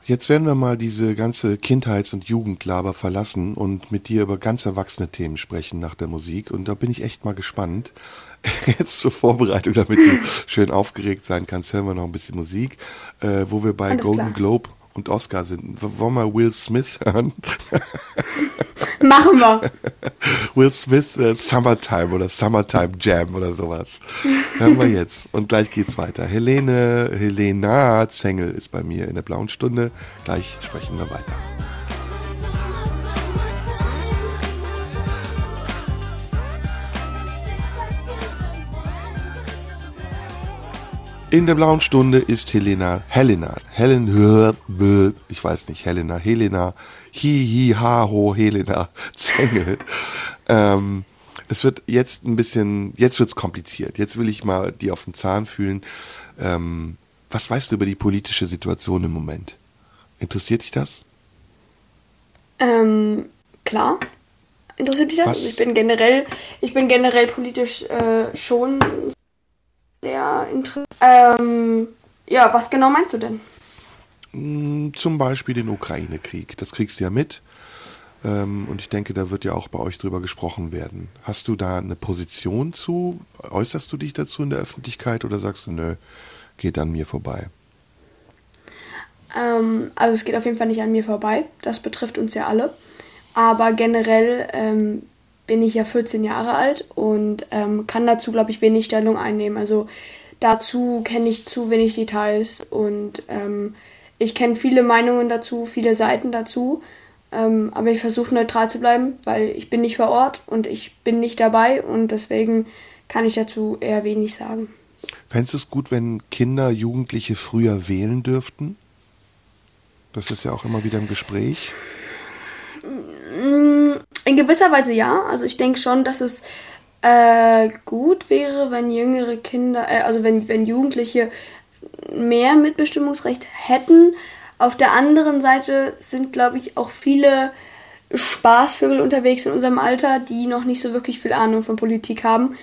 Jetzt werden wir mal diese ganze Kindheits- und Jugendlaber verlassen und mit dir über ganz erwachsene Themen sprechen nach der Musik. Und da bin ich echt mal gespannt. Jetzt zur Vorbereitung, damit du schön aufgeregt sein kannst, hören wir noch ein bisschen Musik, äh, wo wir bei Alles Golden klar. Globe und Oscar sind. Wollen wir Will Smith hören? Machen wir. Will Smith äh, Summertime oder Summertime Jam oder sowas. Hören wir jetzt. Und gleich geht's weiter. Helene, Helena Zengel ist bei mir in der blauen Stunde. Gleich sprechen wir weiter. In der blauen Stunde ist Helena, Helena, Helen, ich weiß nicht, Helena, Helena, hi, hi, ha, ho, Helena, Zengel. Ähm, es wird jetzt ein bisschen, jetzt wird's kompliziert. Jetzt will ich mal die auf den Zahn fühlen. Ähm, was weißt du über die politische Situation im Moment? Interessiert dich das? Ähm, klar. Interessiert mich das? Also ich bin generell, ich bin generell politisch äh, schon sehr interessiert. Ähm, ja, was genau meinst du denn? Mm, Zum Beispiel den Ukraine-Krieg. Das kriegst du ja mit. Ähm, und ich denke, da wird ja auch bei euch drüber gesprochen werden. Hast du da eine Position zu? Äußerst du dich dazu in der Öffentlichkeit oder sagst du, nö, geht an mir vorbei? Ähm, also es geht auf jeden Fall nicht an mir vorbei. Das betrifft uns ja alle. Aber generell ähm, bin ich ja 14 Jahre alt und ähm, kann dazu, glaube ich, wenig Stellung einnehmen. Also dazu kenne ich zu wenig Details und ähm, ich kenne viele Meinungen dazu, viele Seiten dazu. Ähm, aber ich versuche neutral zu bleiben, weil ich bin nicht vor Ort und ich bin nicht dabei und deswegen kann ich dazu eher wenig sagen. Fändest du es gut, wenn Kinder, Jugendliche früher wählen dürften? Das ist ja auch immer wieder im Gespräch. In gewisser Weise ja. Also ich denke schon, dass es äh, gut wäre, wenn jüngere Kinder, äh, also wenn, wenn Jugendliche mehr Mitbestimmungsrecht hätten. Auf der anderen Seite sind, glaube ich, auch viele Spaßvögel unterwegs in unserem Alter, die noch nicht so wirklich viel Ahnung von Politik haben. Und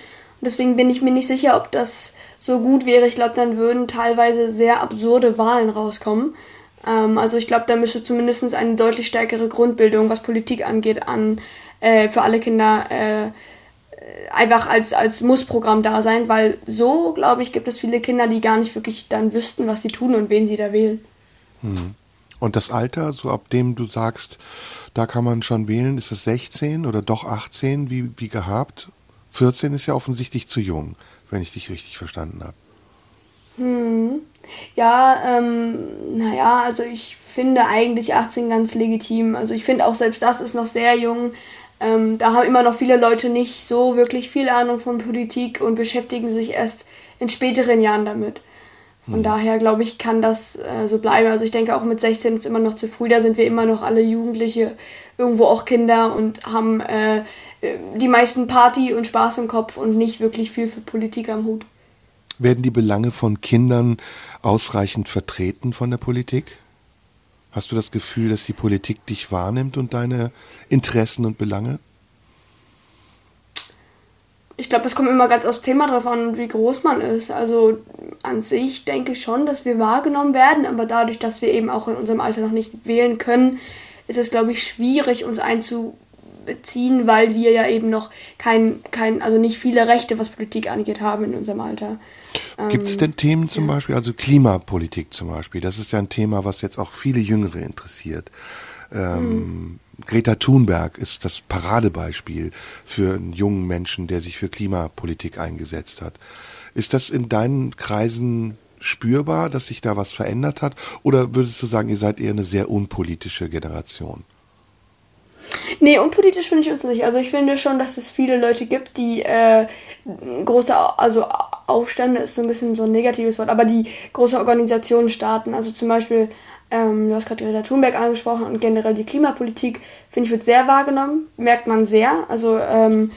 deswegen bin ich mir nicht sicher, ob das so gut wäre. Ich glaube, dann würden teilweise sehr absurde Wahlen rauskommen. Ähm, also ich glaube, da müsste zumindest eine deutlich stärkere Grundbildung, was Politik angeht, an äh, für alle Kinder äh, einfach als, als Mussprogramm da sein, weil so, glaube ich, gibt es viele Kinder, die gar nicht wirklich dann wüssten, was sie tun und wen sie da wählen. Und das Alter, so ab dem du sagst, da kann man schon wählen, ist es 16 oder doch 18, wie, wie gehabt? 14 ist ja offensichtlich zu jung, wenn ich dich richtig verstanden habe. Ja, ähm, naja, also ich finde eigentlich 18 ganz legitim. Also ich finde auch selbst das ist noch sehr jung. Ähm, da haben immer noch viele Leute nicht so wirklich viel Ahnung von Politik und beschäftigen sich erst in späteren Jahren damit. Von daher glaube ich, kann das äh, so bleiben. Also ich denke auch mit 16 ist immer noch zu früh. Da sind wir immer noch alle Jugendliche, irgendwo auch Kinder und haben äh, äh, die meisten Party und Spaß im Kopf und nicht wirklich viel für Politik am Hut. Werden die Belange von Kindern ausreichend vertreten von der Politik? Hast du das Gefühl, dass die Politik dich wahrnimmt und deine Interessen und Belange? Ich glaube, das kommt immer ganz aufs Thema drauf an, wie groß man ist. Also an sich denke ich schon, dass wir wahrgenommen werden, aber dadurch, dass wir eben auch in unserem Alter noch nicht wählen können, ist es, glaube ich, schwierig, uns einzubeziehen, weil wir ja eben noch kein, kein, also nicht viele Rechte, was Politik angeht, haben in unserem Alter. Gibt es denn Themen zum ja. Beispiel, also Klimapolitik zum Beispiel, das ist ja ein Thema, was jetzt auch viele Jüngere interessiert. Ähm, mhm. Greta Thunberg ist das Paradebeispiel für einen jungen Menschen, der sich für Klimapolitik eingesetzt hat. Ist das in deinen Kreisen spürbar, dass sich da was verändert hat? Oder würdest du sagen, ihr seid eher eine sehr unpolitische Generation? Nee, unpolitisch finde ich uns nicht. Also ich finde schon, dass es viele Leute gibt, die äh, große, also Aufstände ist so ein bisschen so ein negatives Wort, aber die große Organisationen starten. Also zum Beispiel, ähm, du hast gerade Greta Thunberg angesprochen und generell die Klimapolitik, finde ich, wird sehr wahrgenommen, merkt man sehr. Also ähm,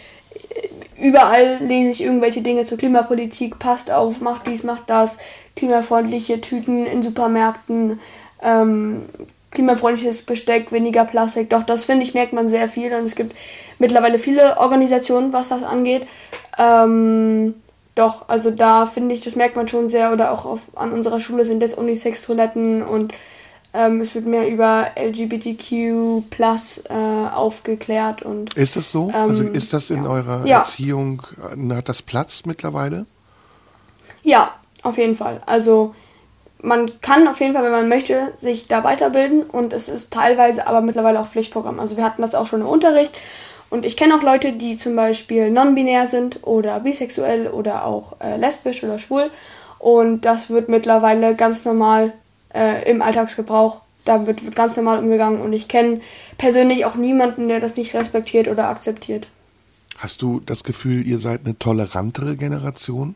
überall lese ich irgendwelche Dinge zur Klimapolitik, passt auf, macht dies, macht das, klimafreundliche Tüten in Supermärkten, ähm, klimafreundliches Besteck, weniger Plastik. Doch das finde ich, merkt man sehr viel und es gibt mittlerweile viele Organisationen, was das angeht. Ähm, doch, also da finde ich, das merkt man schon sehr oder auch auf, an unserer Schule sind jetzt Unisex-Toiletten und ähm, es wird mehr über LGBTQ plus äh, aufgeklärt und. Ist das so? Ähm, also ist das in ja. eurer ja. Erziehung, äh, hat das Platz mittlerweile? Ja, auf jeden Fall. Also man kann auf jeden Fall, wenn man möchte, sich da weiterbilden und es ist teilweise aber mittlerweile auch Pflichtprogramm. Also wir hatten das auch schon im Unterricht und ich kenne auch Leute, die zum Beispiel non-binär sind oder bisexuell oder auch äh, lesbisch oder schwul und das wird mittlerweile ganz normal äh, im Alltagsgebrauch. Damit wird ganz normal umgegangen und ich kenne persönlich auch niemanden, der das nicht respektiert oder akzeptiert. Hast du das Gefühl, ihr seid eine tolerantere Generation?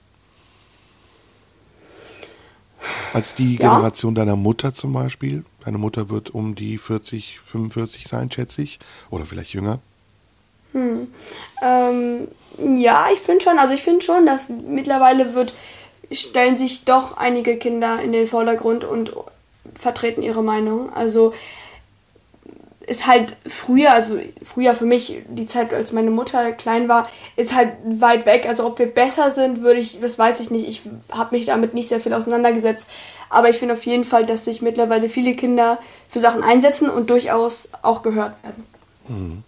Als die ja. Generation deiner Mutter zum Beispiel? Deine Mutter wird um die 40, 45 sein, schätze ich. Oder vielleicht jünger. Hm. Ähm, ja, ich finde schon, also ich finde schon, dass mittlerweile wird stellen sich doch einige Kinder in den Vordergrund und vertreten ihre Meinung. Also ist halt früher, also früher für mich, die Zeit, als meine Mutter klein war, ist halt weit weg. Also ob wir besser sind, würde ich, das weiß ich nicht. Ich habe mich damit nicht sehr viel auseinandergesetzt. Aber ich finde auf jeden Fall, dass sich mittlerweile viele Kinder für Sachen einsetzen und durchaus auch gehört werden. Mhm.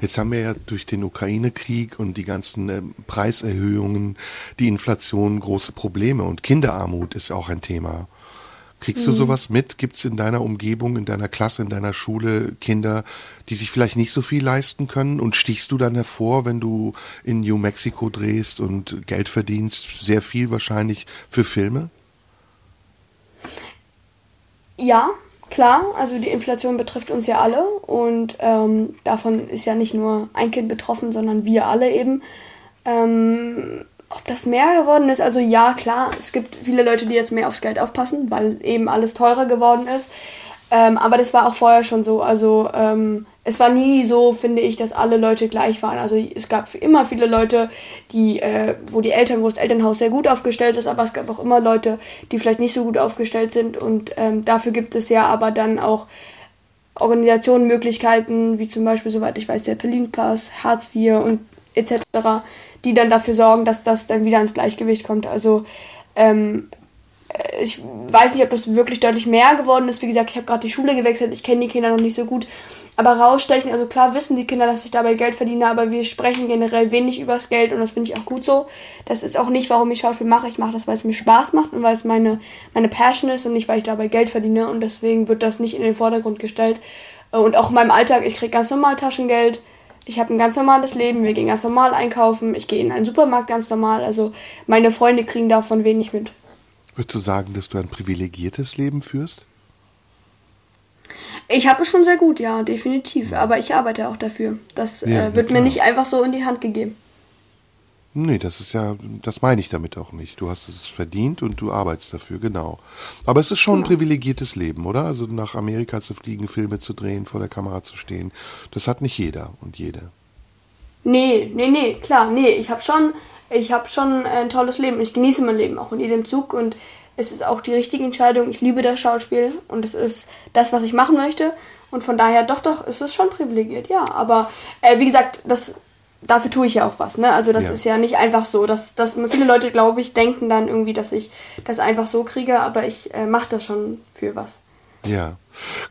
Jetzt haben wir ja durch den Ukraine-Krieg und die ganzen äh, Preiserhöhungen, die Inflation große Probleme und Kinderarmut ist auch ein Thema. Kriegst du mhm. sowas mit? Gibt es in deiner Umgebung, in deiner Klasse, in deiner Schule Kinder, die sich vielleicht nicht so viel leisten können? Und stichst du dann hervor, wenn du in New Mexico drehst und Geld verdienst, sehr viel wahrscheinlich für Filme? Ja, Klar, also die Inflation betrifft uns ja alle und ähm, davon ist ja nicht nur ein Kind betroffen, sondern wir alle eben. Ähm, ob das mehr geworden ist, also ja, klar, es gibt viele Leute, die jetzt mehr aufs Geld aufpassen, weil eben alles teurer geworden ist. Ähm, aber das war auch vorher schon so. Also ähm, es war nie so, finde ich, dass alle Leute gleich waren. Also es gab immer viele Leute, die, äh, wo die Eltern, wo das Elternhaus sehr gut aufgestellt ist, aber es gab auch immer Leute, die vielleicht nicht so gut aufgestellt sind. Und ähm, dafür gibt es ja aber dann auch Organisationen, Möglichkeiten, wie zum Beispiel, soweit ich weiß, der Berlin-Pass, Hartz IV und etc., die dann dafür sorgen, dass das dann wieder ins Gleichgewicht kommt. Also ähm, äh, ich weiß nicht, ob das wirklich deutlich mehr geworden ist. Wie gesagt, ich habe gerade die Schule gewechselt, ich kenne die Kinder noch nicht so gut. Aber rausstechen, also klar wissen die Kinder, dass ich dabei Geld verdiene, aber wir sprechen generell wenig übers Geld und das finde ich auch gut so. Das ist auch nicht, warum ich Schauspiel mache. Ich mache das, weil es mir Spaß macht und weil es meine, meine Passion ist und nicht, weil ich dabei Geld verdiene und deswegen wird das nicht in den Vordergrund gestellt. Äh, und auch in meinem Alltag, ich kriege ganz normal Taschengeld. Ich habe ein ganz normales Leben, wir gehen ganz normal einkaufen, ich gehe in einen Supermarkt ganz normal. Also meine Freunde kriegen davon wenig mit. Würdest du sagen, dass du ein privilegiertes Leben führst? Ich habe es schon sehr gut, ja, definitiv. Aber ich arbeite auch dafür. Das ja, äh, wird mir nicht einfach so in die Hand gegeben. Nee, das ist ja, das meine ich damit auch nicht. Du hast es verdient und du arbeitest dafür, genau. Aber es ist schon ein privilegiertes Leben, oder? Also nach Amerika zu fliegen, Filme zu drehen, vor der Kamera zu stehen. Das hat nicht jeder und jede. Nee, nee, nee, klar, nee. Ich habe schon, ich habe schon ein tolles Leben. Ich genieße mein Leben auch in jedem Zug und es ist auch die richtige Entscheidung. Ich liebe das Schauspiel und es ist das, was ich machen möchte. Und von daher, doch, doch, ist es schon privilegiert, ja. Aber äh, wie gesagt, das, dafür tue ich ja auch was. Ne? Also das ja. ist ja nicht einfach so. Dass, dass viele Leute, glaube ich, denken dann irgendwie, dass ich das einfach so kriege, aber ich äh, mache das schon für was. Ja.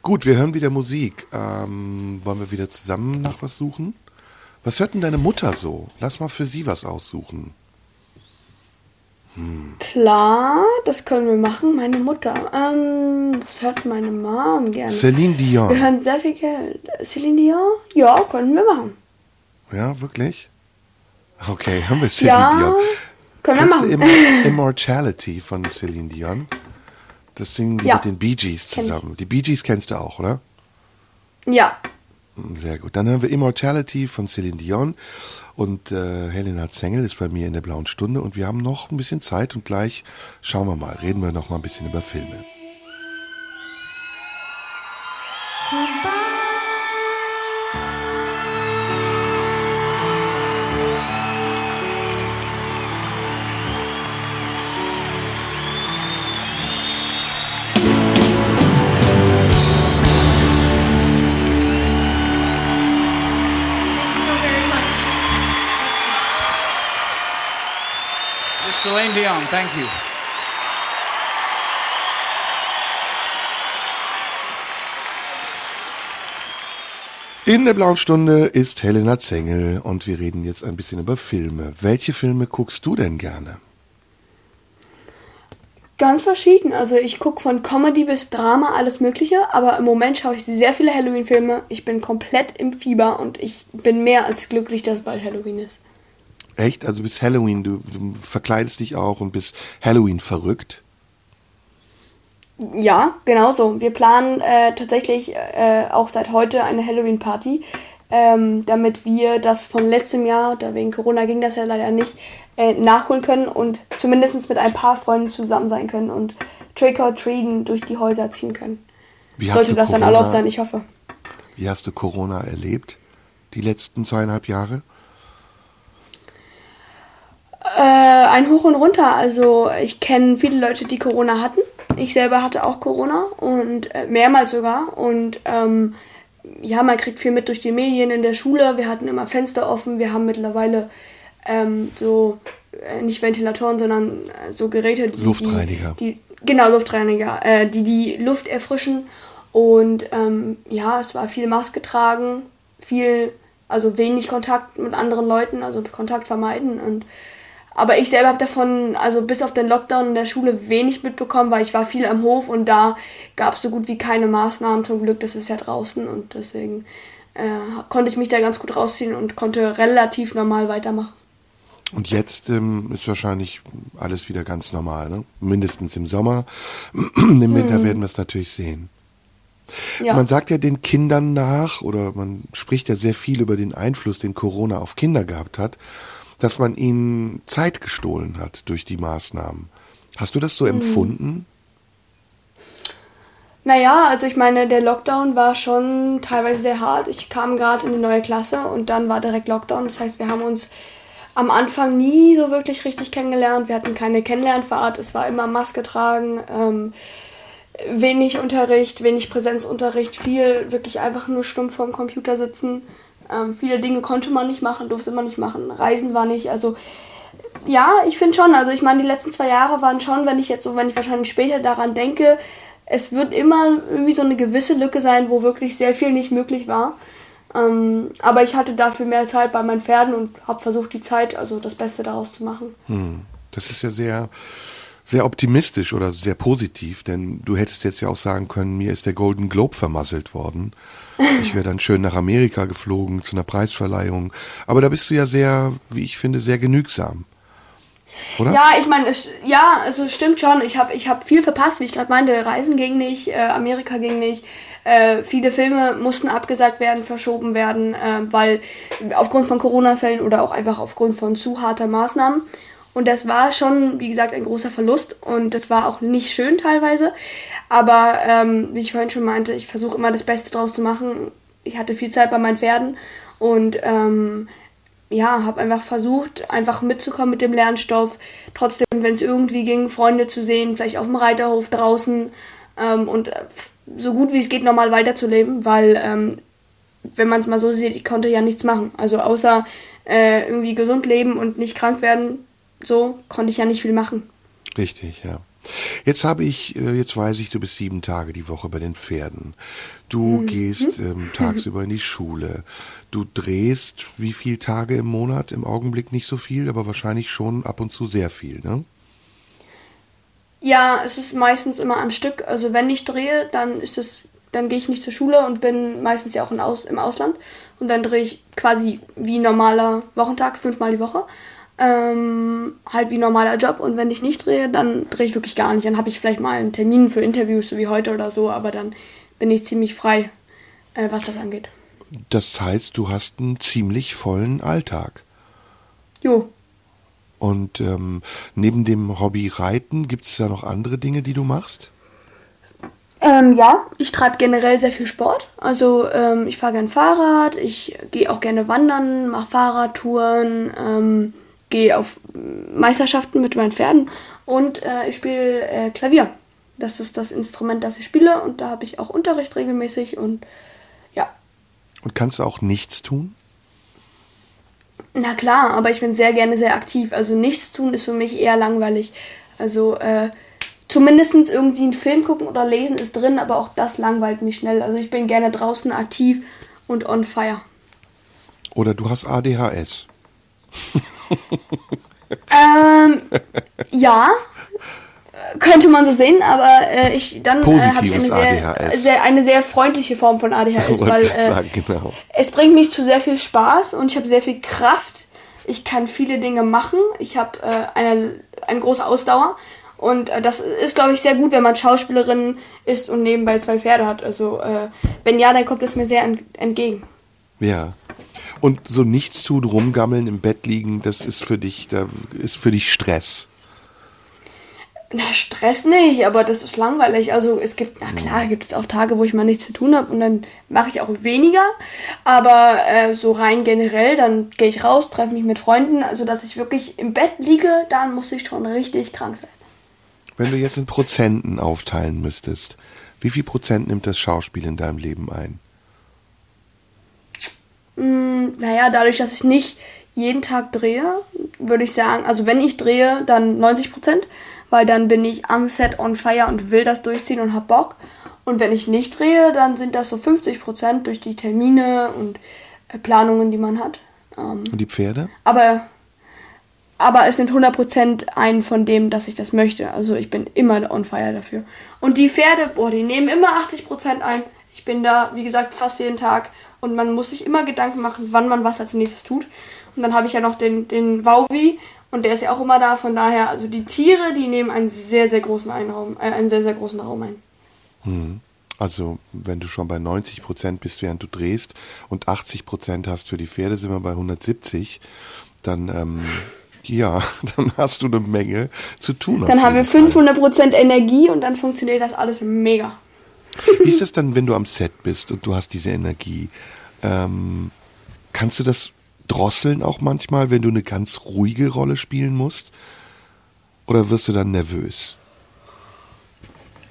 Gut, wir hören wieder Musik. Ähm, wollen wir wieder zusammen nach was suchen? Was hört denn deine Mutter so? Lass mal für sie was aussuchen. Klar, das können wir machen. Meine Mutter. Ähm, was hört meine Mom gerne? Celine Dion. Wir hören sehr viel Geld. Celine Dion? Ja, können wir machen. Ja, wirklich? Okay, haben wir Celine Ja, Dion. können wir Kennst du machen. Immor- Immortality von Celine Dion? Das singen die Ja, mit den Bee Gees zusammen. Die Bee Gees kennst du auch, oder? Ja. Sehr gut. Dann hören wir Immortality von Celine Dion und äh, Helena Zengel ist bei mir in der blauen Stunde und wir haben noch ein bisschen Zeit und gleich schauen wir mal, reden wir noch mal ein bisschen über Filme. Celine Dion, thank you. In der blauen Stunde ist Helena Zengel und wir reden jetzt ein bisschen über Filme. Welche Filme guckst du denn gerne? Ganz verschieden. Also ich gucke von Comedy bis Drama alles Mögliche, aber im Moment schaue ich sehr viele Halloween-Filme. Ich bin komplett im Fieber und ich bin mehr als glücklich, dass bald Halloween ist. Echt? Also bis Halloween, du, du verkleidest dich auch und bist Halloween verrückt? Ja, genau so. Wir planen äh, tatsächlich äh, auch seit heute eine Halloween-Party, ähm, damit wir das von letztem Jahr, da wegen Corona ging das ja leider nicht, äh, nachholen können und zumindest mit ein paar Freunden zusammen sein können und Trick or Treaten durch die Häuser ziehen können. Wie Sollte das dann Corona- erlaubt sein, ich hoffe. Wie hast du Corona erlebt? Die letzten zweieinhalb Jahre? Äh, ein Hoch und runter. Also ich kenne viele Leute, die Corona hatten. Ich selber hatte auch Corona und äh, mehrmals sogar. Und ähm, ja, man kriegt viel mit durch die Medien in der Schule. Wir hatten immer Fenster offen. Wir haben mittlerweile ähm, so äh, nicht Ventilatoren, sondern äh, so Geräte, die Luftreiniger. Die, die, genau Luftreiniger, äh, die die Luft erfrischen. Und ähm, ja, es war viel Maske tragen, viel, also wenig Kontakt mit anderen Leuten, also Kontakt vermeiden und aber ich selber habe davon, also bis auf den Lockdown in der Schule, wenig mitbekommen, weil ich war viel am Hof und da gab es so gut wie keine Maßnahmen. Zum Glück, das ist ja draußen und deswegen äh, konnte ich mich da ganz gut rausziehen und konnte relativ normal weitermachen. Und jetzt ähm, ist wahrscheinlich alles wieder ganz normal, ne? Mindestens im Sommer. Im Winter werden wir es natürlich sehen. Ja. Man sagt ja den Kindern nach, oder man spricht ja sehr viel über den Einfluss, den Corona auf Kinder gehabt hat, dass man ihnen Zeit gestohlen hat durch die Maßnahmen. Hast du das so empfunden? Naja, also ich meine, der Lockdown war schon teilweise sehr hart. Ich kam gerade in die neue Klasse und dann war direkt Lockdown. Das heißt, wir haben uns am Anfang nie so wirklich richtig kennengelernt. Wir hatten keine Kennenlernfahrt. Es war immer Maske tragen, ähm, wenig Unterricht, wenig Präsenzunterricht, viel wirklich einfach nur stumpf vorm Computer sitzen. Ähm, viele Dinge konnte man nicht machen, durfte man nicht machen. Reisen war nicht. Also ja, ich finde schon. Also ich meine, die letzten zwei Jahre waren schon, wenn ich jetzt so, wenn ich wahrscheinlich später daran denke, es wird immer irgendwie so eine gewisse Lücke sein, wo wirklich sehr viel nicht möglich war. Ähm, aber ich hatte dafür mehr Zeit bei meinen Pferden und habe versucht, die Zeit, also das Beste daraus zu machen. Hm. Das ist ja sehr, sehr optimistisch oder sehr positiv, denn du hättest jetzt ja auch sagen können, mir ist der Golden Globe vermasselt worden. Ich wäre dann schön nach Amerika geflogen zu einer Preisverleihung. Aber da bist du ja sehr, wie ich finde, sehr genügsam. Oder? Ja, ich meine, ja, also stimmt schon. Ich habe ich hab viel verpasst, wie ich gerade meinte. Reisen ging nicht, äh, Amerika ging nicht. Äh, viele Filme mussten abgesagt werden, verschoben werden, äh, weil aufgrund von Corona-Fällen oder auch einfach aufgrund von zu harter Maßnahmen. Und das war schon, wie gesagt, ein großer Verlust und das war auch nicht schön teilweise. Aber ähm, wie ich vorhin schon meinte, ich versuche immer das Beste draus zu machen. Ich hatte viel Zeit bei meinen Pferden und ähm, ja, habe einfach versucht, einfach mitzukommen mit dem Lernstoff. Trotzdem, wenn es irgendwie ging, Freunde zu sehen, vielleicht auf dem Reiterhof draußen ähm, und äh, so gut wie es geht normal weiterzuleben, weil ähm, wenn man es mal so sieht, ich konnte ja nichts machen. Also außer äh, irgendwie gesund leben und nicht krank werden, so konnte ich ja nicht viel machen. Richtig, ja. Jetzt habe ich, äh, jetzt weiß ich, du bist sieben Tage die Woche bei den Pferden. Du gehst ähm, tagsüber in die Schule. Du drehst wie viele Tage im Monat? Im Augenblick nicht so viel, aber wahrscheinlich schon ab und zu sehr viel, ne? Ja, es ist meistens immer am Stück. Also wenn ich drehe, dann ist es, dann gehe ich nicht zur Schule und bin meistens ja auch Aus, im Ausland. Und dann drehe ich quasi wie normaler Wochentag, fünfmal die Woche. Ähm, halt wie normaler Job. Und wenn ich nicht drehe, dann drehe ich wirklich gar nicht. Dann habe ich vielleicht mal einen Termin für Interviews, so wie heute oder so, aber dann bin ich ziemlich frei, äh, was das angeht. Das heißt, du hast einen ziemlich vollen Alltag. Jo. Und ähm, neben dem Hobby Reiten gibt es da noch andere Dinge, die du machst? Ähm, ja, ich treibe generell sehr viel Sport. Also ähm, ich fahre gern Fahrrad, ich gehe auch gerne wandern, mache Fahrradtouren, ähm, gehe auf Meisterschaften mit meinen Pferden und äh, ich spiele äh, Klavier. Das ist das Instrument, das ich spiele und da habe ich auch Unterricht regelmäßig und ja. Und kannst du auch nichts tun? Na klar, aber ich bin sehr gerne sehr aktiv. Also nichts tun ist für mich eher langweilig. Also äh, zumindest irgendwie einen Film gucken oder lesen ist drin, aber auch das langweilt mich schnell. Also ich bin gerne draußen aktiv und on fire. Oder du hast ADHS? Ähm, ja, könnte man so sehen, aber äh, ich dann äh, habe ich eine sehr, sehr, eine sehr freundliche Form von ADHS, weil äh, sagen, genau. es bringt mich zu sehr viel Spaß und ich habe sehr viel Kraft. Ich kann viele Dinge machen. Ich habe äh, eine, eine große Ausdauer. Und äh, das ist, glaube ich, sehr gut, wenn man Schauspielerin ist und nebenbei zwei Pferde hat. Also, äh, wenn ja, dann kommt es mir sehr ent entgegen. Ja. Und so nichts tun, rumgammeln, im Bett liegen, das ist für dich, da ist für dich Stress. Na, Stress nicht, aber das ist langweilig. Also es gibt, na klar, gibt es auch Tage, wo ich mal nichts zu tun habe und dann mache ich auch weniger. Aber äh, so rein generell, dann gehe ich raus, treffe mich mit Freunden. Also dass ich wirklich im Bett liege, dann muss ich schon richtig krank sein. Wenn du jetzt in Prozenten aufteilen müsstest, wie viel Prozent nimmt das Schauspiel in deinem Leben ein? Naja, dadurch, dass ich nicht jeden Tag drehe, würde ich sagen, also wenn ich drehe, dann 90 Prozent, weil dann bin ich am Set on fire und will das durchziehen und hab Bock. Und wenn ich nicht drehe, dann sind das so 50 Prozent durch die Termine und äh, Planungen, die man hat. Ähm, Und die Pferde? aber, aber es nimmt 100 Prozent ein von dem, dass ich das möchte. Also ich bin immer on fire dafür. Und die Pferde, boah, die nehmen immer 80 Prozent ein. Ich bin da, wie gesagt, fast jeden Tag. Und man muss sich immer Gedanken machen, wann man was als nächstes tut. Und dann habe ich ja noch den, den Wauwi und der ist ja auch immer da. Von daher, also die Tiere, die nehmen einen sehr, sehr großen Einraum, äh, einen sehr, sehr großen Raum ein. Also, wenn du schon bei 90 Prozent bist, während du drehst und 80 Prozent hast für die Pferde, sind wir bei 170, dann, ähm, ja, dann hast du eine Menge zu tun. Dann haben wir jeden Fall. 500 Prozent Energie und dann funktioniert das alles mega. Wie ist das dann, wenn du am Set bist und du hast diese Energie? Ähm, kannst du das drosseln auch manchmal, wenn du eine ganz ruhige Rolle spielen musst? Oder wirst du dann nervös?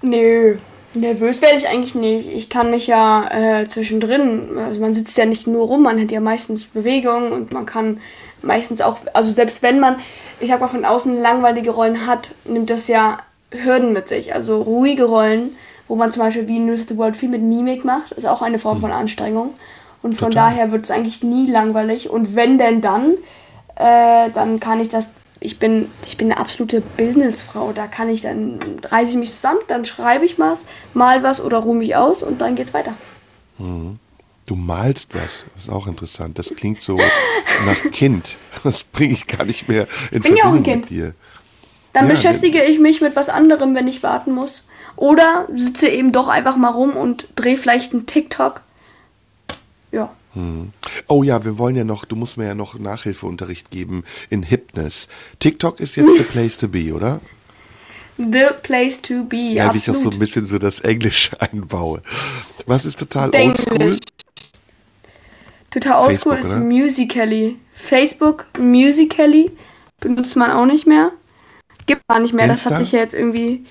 Nö, nervös werde ich eigentlich nicht. Ich kann mich ja äh, zwischendrin, also man sitzt ja nicht nur rum, man hat ja meistens Bewegung und man kann meistens auch, also selbst wenn man, ich sag mal, von außen langweilige Rollen hat, nimmt das ja Hürden mit sich. Also ruhige Rollen, wo man zum Beispiel wie in News of the World viel mit Mimik macht, ist auch eine Form von Anstrengung. Und von Total. daher wird es eigentlich nie langweilig. Und wenn denn dann, äh, dann kann ich das. Ich bin, ich bin eine absolute Businessfrau. Da kann ich dann, reiße ich mich zusammen, dann schreibe ich was, mal was oder ruhe mich aus und dann geht's weiter. Du malst was, das ist auch interessant. Das klingt so nach Kind. Das bringe ich gar nicht mehr in bin ja auch ein Verbindung mit Kind. dir. Dann Ja, beschäftige ich mich mit was anderem, wenn ich warten muss. Oder sitze eben doch einfach mal rum und drehe vielleicht einen TikTok. Ja. Oh ja, wir wollen ja noch, du musst mir ja noch Nachhilfeunterricht geben in Hipness. TikTok ist jetzt the place to be, oder? The place to be. Ja, wie ich auch so ein absolut. bisschen so das Englische einbaue. Was ist total Denglisch. oldschool? Total oldschool ist oder? Musically. Facebook, Musically benutzt man auch nicht mehr. Gibt gar nicht mehr. Das Insta? hat sich ja jetzt irgendwie.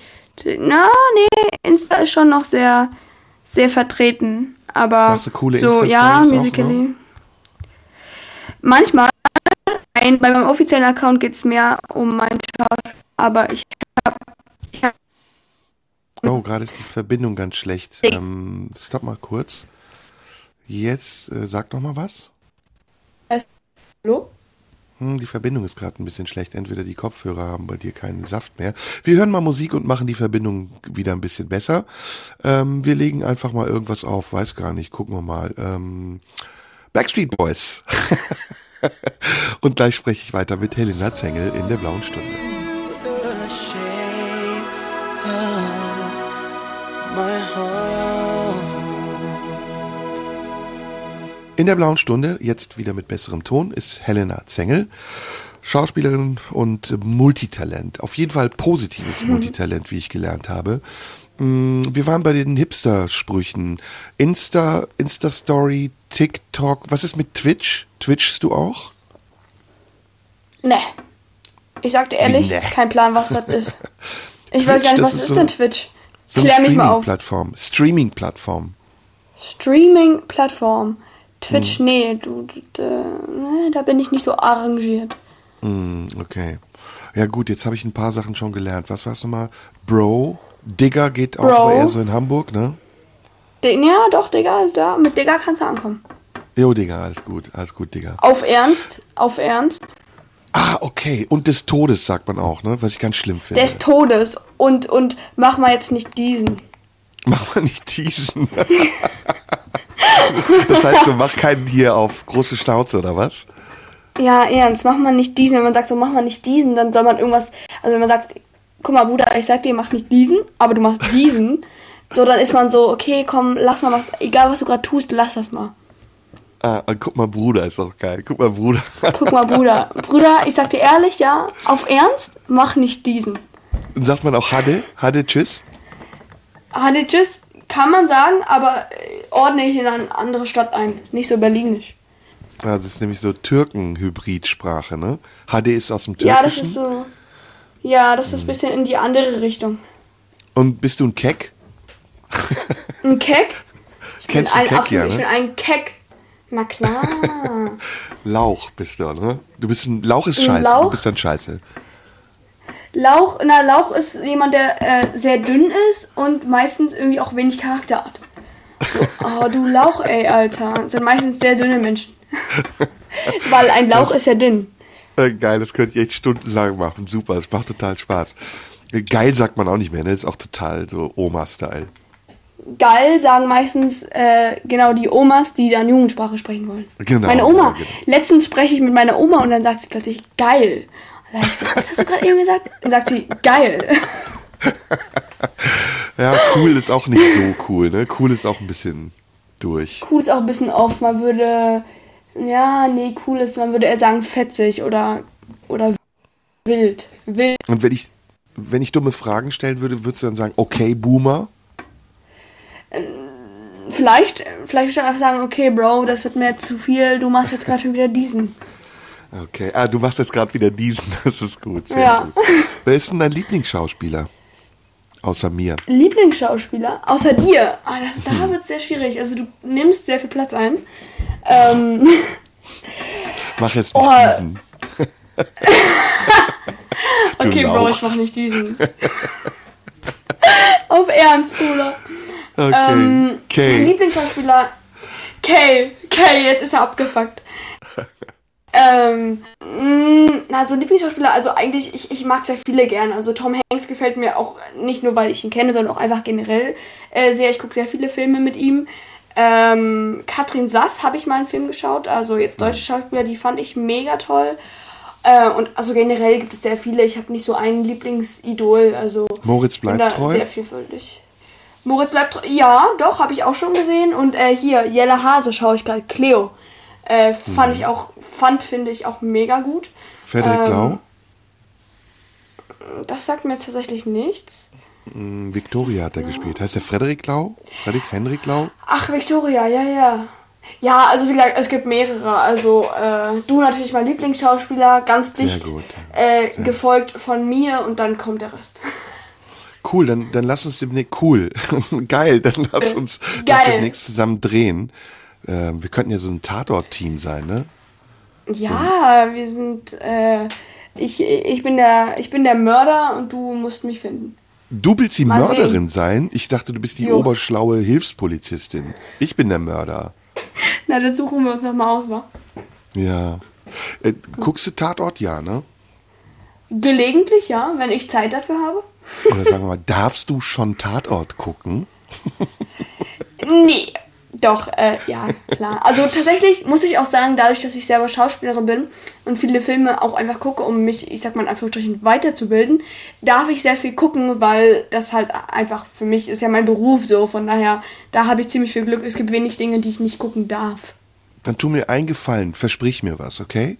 Na, nee, Insta ist schon noch sehr, sehr vertreten. Aber Machst du coole so, ja, Musically. ne? Manchmal. Ein, bei meinem offiziellen Account geht es mehr um meinen Schauspiel. Aber ich habe Oh, gerade ist die Verbindung ganz schlecht. Ähm, stopp mal kurz. Jetzt äh, sag noch mal was. Es- Hallo? Hm, die Verbindung ist gerade ein bisschen schlecht. Entweder die Kopfhörer haben bei dir keinen Saft mehr. Wir hören mal Musik und machen die Verbindung wieder ein bisschen besser. Ähm, wir legen einfach mal irgendwas auf. Weiß gar nicht. Gucken wir mal. Ähm, Backstreet Boys. und gleich spreche ich weiter mit Helena Zengel in der blauen Stunde. In der blauen Stunde, jetzt wieder mit besserem Ton, ist Helena Zengel. Schauspielerin und Multitalent. Auf jeden Fall positives Multitalent, wie ich gelernt habe. Mm, Wir waren bei den Hipster-Sprüchen. Insta, Insta-Story, TikTok. Was ist mit Twitch? Twitchst du auch? Ne. Ich sag dir ehrlich, Wie ne? kein Plan, was das ist. Ich Twitch, weiß gar nicht, was ist ist so- denn Twitch? So Klär mich mal auf. Streaming-Plattform. Streaming-Plattform. Streaming-Plattform. Twitch, Hm. nee, du, du, äh, da bin ich nicht so arrangiert. Mm, Okay. Ja gut, jetzt habe ich ein paar Sachen schon gelernt. Was war's nochmal? Bro. Digger geht auch Bro. aber eher so in Hamburg, ne? Den, ja, doch, Digga, da, mit Digga kannst du ankommen. Jo, Digga, alles gut. Alles gut, Digga. Auf Ernst, auf Ernst. Ah, okay. Und des Todes sagt man auch, ne? Was ich ganz schlimm finde. Des Todes. Und, und mach mal jetzt nicht diesen. Mach mal nicht diesen. das heißt, du mach keinen hier auf große Schnauze, oder was? Ja, ernst, mach mal nicht diesen. Wenn man sagt, so mach mal nicht diesen, dann soll man irgendwas. Also wenn man sagt, guck mal, Bruder, ich sag dir, mach nicht diesen, aber du machst diesen. so, dann ist man so, okay, komm, lass mal was. Egal was du gerade tust, lass das mal. Ah, und guck mal, Bruder ist auch geil. Guck mal, Bruder. Guck mal, Bruder. Bruder, ich sag dir ehrlich, ja, auf Ernst, mach nicht diesen. Sagt man auch Hade? Hade, tschüss? Hadi, tschüss, kann man sagen, aber äh, ordne ich in eine andere Stadt ein. Nicht so berlinisch. Ah, das ist nämlich so Türken-Hybridsprache, ne? Hade ist aus dem Türkischen. Ja, das ist so. Ja, das ist ein bisschen in die andere Richtung. Und bist du ein Keck? Ein Keck? Ich Kennst bin du ein Keck, ja, Ich ne? bin ein Keck. Na klar. Lauch bist du, ne? Du bist ein Lauch ist Ein scheiße. Du Lauch? bist dann scheiße. Lauch, na, Lauch ist jemand, der äh, sehr dünn ist und meistens irgendwie auch wenig Charakter hat. So, oh, du Lauch, ey, Alter. Das sind meistens sehr dünne Menschen. Weil ein Lauch ist ja dünn. Äh, geil, das könnte ich echt stundenlang machen. Super, es macht total Spaß. Äh, Geil sagt man auch nicht mehr, ne? Ist auch total so Oma-Style. Geil sagen meistens äh, genau die Omas, die dann Jugendsprache sprechen wollen. Genau, Meine Oma. ja, genau. Letztens spreche ich mit meiner Oma und dann sagt sie plötzlich geil. Und dann ich so, was hast du gerade eben gesagt? Dann sagt sie geil. Ja, cool ist auch nicht so cool, ne? Cool ist auch ein bisschen durch. Cool ist auch ein bisschen oft. Man würde, ja, nee, cool ist, man würde eher sagen fetzig oder, oder wild. Wild. Und wenn ich, wenn ich dumme Fragen stellen würde, würdest du dann sagen, okay, Boomer? Vielleicht, vielleicht würde ich einfach sagen, okay, Bro, das wird mir jetzt zu viel. Du machst jetzt gerade schon wieder diesen. Okay, ah, du machst jetzt gerade wieder diesen, das ist gut. Sehr Ja. gut. Wer ist denn dein Lieblingsschauspieler? Außer mir. Lieblingsschauspieler, außer dir. Ah, das, da wird es sehr schwierig. Also du nimmst sehr viel Platz ein. Ähm, Mach jetzt nicht Oh. diesen. Okay, Bro, Lauch. ich mach nicht diesen. Auf Ernst, Bruder. Okay. Ähm, Mein okay. Lieblingsschauspieler, Kay. Kay, jetzt ist er abgefuckt. Ähm, mh, na, so Lieblingsschauspieler, also eigentlich, ich, ich mag sehr viele gerne. Also Tom Hanks gefällt mir auch nicht nur, weil ich ihn kenne, sondern auch einfach generell äh, sehr. Ich gucke sehr viele Filme mit ihm. Ähm, Katrin Sass habe ich mal einen Film geschaut, also jetzt deutsche Schauspieler, die fand ich mega toll. Äh, und also generell gibt es sehr viele. Ich habe nicht so einen Lieblingsidol, also Moritz bleibt da treu? sehr vielfältig. Moritz bleibt treu. Ja, doch, habe ich auch schon gesehen. Und äh, hier, Jelle Hase schaue ich gerade. Cleo. Äh, fand Mhm. ich auch, fand, finde ich auch mega gut. Frederik ähm, Lau? Das sagt mir jetzt tatsächlich nichts. Hm, Victoria hat er gespielt. Heißt der Frederik Lau? Frederik Henrik Lau? Ach, Victoria, ja, ja. Ja, also wie gesagt, es gibt mehrere. Also äh, du natürlich mein Lieblingsschauspieler, ganz dicht gut. Äh, gefolgt von mir und dann kommt der Rest. Cool, dann, dann lass uns demnächst, cool, geil, dann lass uns doch Geil. demnächst zusammen drehen. Ähm, wir könnten ja so ein Tatort-Team sein, ne? Ja, wir sind. Äh, ich, ich, bin der, ich bin der Mörder und du musst mich finden. Du willst die Mal Mörderin sein? Ich dachte, du bist die Jo. oberschlaue Hilfspolizistin. Ich bin der Mörder. Na, dann suchen wir uns noch mal aus, wa? Ja. Äh, guckst du Tatort? Ja, ne? Gelegentlich, ja, wenn ich Zeit dafür habe. Oder sagen wir mal, darfst du schon Tatort gucken? Nee, doch, äh, ja, klar. Also tatsächlich muss ich auch sagen, dadurch, dass ich selber Schauspielerin bin und viele Filme auch einfach gucke, um mich, ich sag mal in Anführungsstrichen, weiterzubilden, darf ich sehr viel gucken, weil das halt einfach für mich ist ja mein Beruf so. Von daher, da habe ich ziemlich viel Glück. Es gibt wenig Dinge, die ich nicht gucken darf. Dann tu mir einen Gefallen, versprich mir was, okay?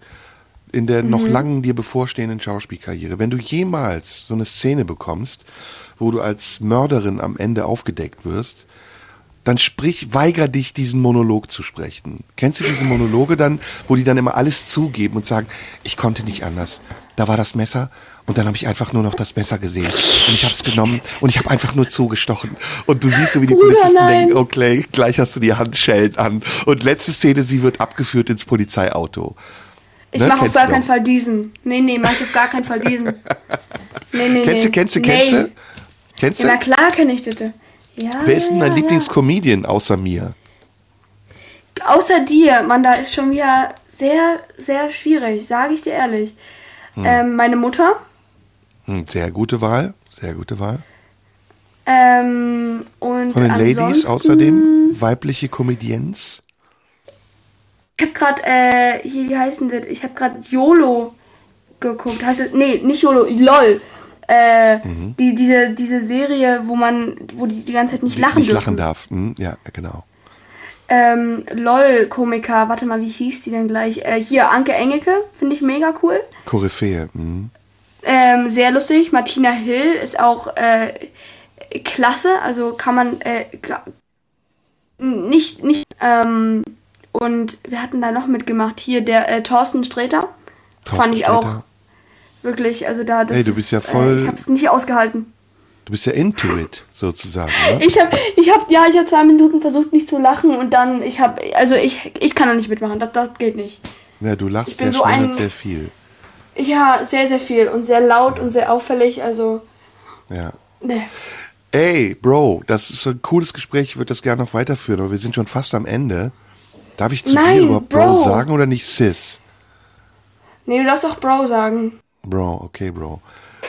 In der noch langen dir bevorstehenden Schauspielkarriere. Wenn du jemals so eine Szene bekommst, wo du als Mörderin am Ende aufgedeckt wirst, dann sprich, weiger dich, diesen Monolog zu sprechen. Kennst du diese Monologe dann, wo die dann immer alles zugeben und sagen, ich konnte nicht anders. Da war das Messer und dann habe ich einfach nur noch das Messer gesehen. Und ich habe es genommen und ich habe einfach nur zugestochen. Und du siehst so, wie die Bruder, Polizisten nein. denken, okay, gleich hast du die Handschellen an. Und letzte Szene, sie wird abgeführt ins Polizeiauto. Ich Ne, mache auf gar du keinen. Fall diesen. Nee, nee, mach ich auf gar keinen Fall diesen. Nee, nee, Kennst du, nee. kennst du, kennst du? Kennst Ja, du? na klar kenne ich das. Ja, Wer ist denn ja, dein ja. Lieblingscomedian außer mir? Außer dir, Mann, da ist schon wieder sehr, sehr schwierig, sage ich dir ehrlich. Ähm, meine Mutter, Hm, sehr gute Wahl, sehr gute Wahl. ähm, und Von den Ladies außerdem weibliche Comedians. Ich habe gerade, äh, hier, wie heißt denn das? Ich habe gerade YOLO geguckt. Heißt das, nee, nicht YOLO, LOL. Äh, Mhm. die, diese, diese Serie, wo man, wo die die ganze Zeit nicht lachen nicht dürfen. lachen darf. Hm, ja, genau. Ähm, LOL-Komiker, warte mal, wie hieß die denn gleich? Äh, hier, Anke Engelke, finde ich mega cool. Koryphäe. Hm. Ähm, sehr lustig. Martina Hill ist auch äh, klasse, also kann man äh, nicht, nicht, ähm, und wir hatten da noch mitgemacht. Hier, der äh, Thorsten Sträter. Thorsten fand ich auch Sträter. Wirklich, also da, das Ey, du ist, bist ja voll- Äh, ich hab's nicht ausgehalten. Du bist ja into it, sozusagen. Ne? Ich hab, ich hab, ja, ich hab zwei Minuten versucht nicht zu lachen und dann, ich hab, also ich, ich kann da nicht mitmachen, das, das geht nicht. Ja, du lachst sehr so ein- sehr viel. Ja, sehr, sehr viel und sehr laut und sehr auffällig, also, Ja. ne. Ey, Bro, das ist ein cooles Gespräch. Ich würde das gerne noch weiterführen, aber wir sind schon fast am Ende. Darf ich zu Nein, dir überhaupt Bro. Bro. sagen oder nicht Sis? Nee, du darfst doch Bro sagen. Bro, okay, Bro.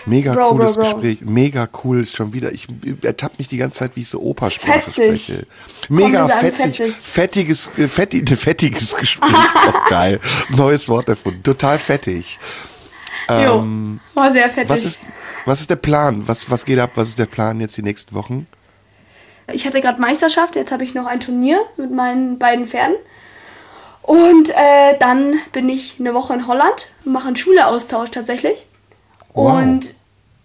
Mega Bro, cooles Bro, Bro. Gespräch. Mega cool ist schon wieder. Ich ertappe mich die ganze Zeit, wie ich so Opersprache spreche. Mega fetzig. fetzig. Fettiges, äh, fetti, fettiges Gespräch. Doch geil. Neues Wort erfunden. Total fettig. jo, war sehr fettig. Ähm, Was ist, was ist der Plan? Was, was geht ab? Was ist der Plan jetzt die nächsten Wochen? Ich hatte gerade Meisterschaft, jetzt habe ich noch ein Turnier mit meinen beiden Pferden. Und äh, dann bin ich eine Woche in Holland, wir machen einen Schulaustausch tatsächlich. Wow. Und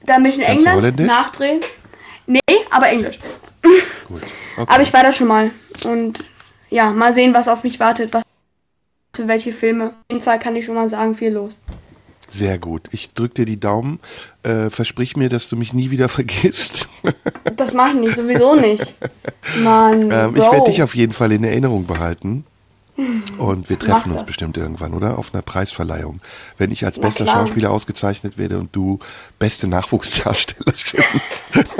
dann bin ich in Kannst England, nachdrehen. Nee, aber Englisch. Gut. Aber ich war da schon mal. Und ja, mal sehen, was auf mich wartet, was für welche Filme. Auf jeden Fall kann ich schon mal sagen, viel los. Sehr gut. Ich drück dir die Daumen. Äh, versprich mir, dass du mich nie wieder vergisst. Das mache ich nicht, sowieso nicht. Mann, ähm, ich werde dich auf jeden Fall in Erinnerung behalten. Und wir treffen uns bestimmt irgendwann, oder? Auf einer Preisverleihung. Wenn ich als bester. Schauspieler ausgezeichnet werde und du beste Nachwuchsdarstellerin.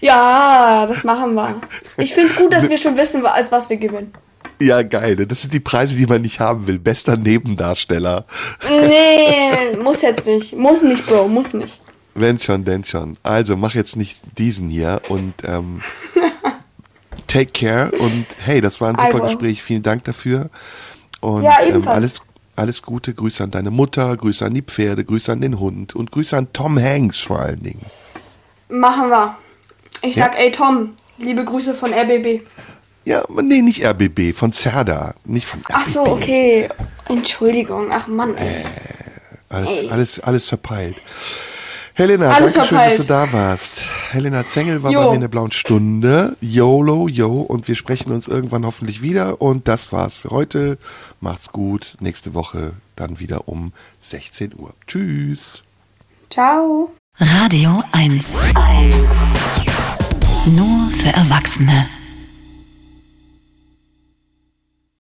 Ja, das machen wir. Ich finde es gut, dass wir schon wissen, als was wir gewinnen. ja, geil. ne? Das sind die Preise, die man nicht haben will. Bester Nebendarsteller. Nee, muss jetzt nicht. Muss nicht, Bro, muss nicht. Wenn schon, denn schon. Also mach jetzt nicht diesen hier und ähm, take care. Und hey, das war ein super Also. Gespräch. Vielen Dank dafür. Und Ja, ähm, alles, alles Gute. Grüße an deine Mutter, Grüße an die Pferde, Grüße an den Hund und Grüße an Tom Hanks vor allen Dingen. Machen wir. Ich Ja. sag, ey Tom, liebe Grüße von RBB. Ja, nee, nicht RBB, von Zerda, nicht von RBB. Ach so, okay. Entschuldigung. Ach Mann. Äh, Ey. Alles, alles, alles verpeilt. Helena, Alles danke schön, dass du da warst. Helena Zengel war Jo. bei mir in der blauen Stunde. YOLO, yo. Und wir sprechen uns irgendwann hoffentlich wieder. Und das war's für heute. Macht's gut. Nächste Woche dann wieder um 16 Uhr. Tschüss. Ciao. Radio 1. Nur für Erwachsene.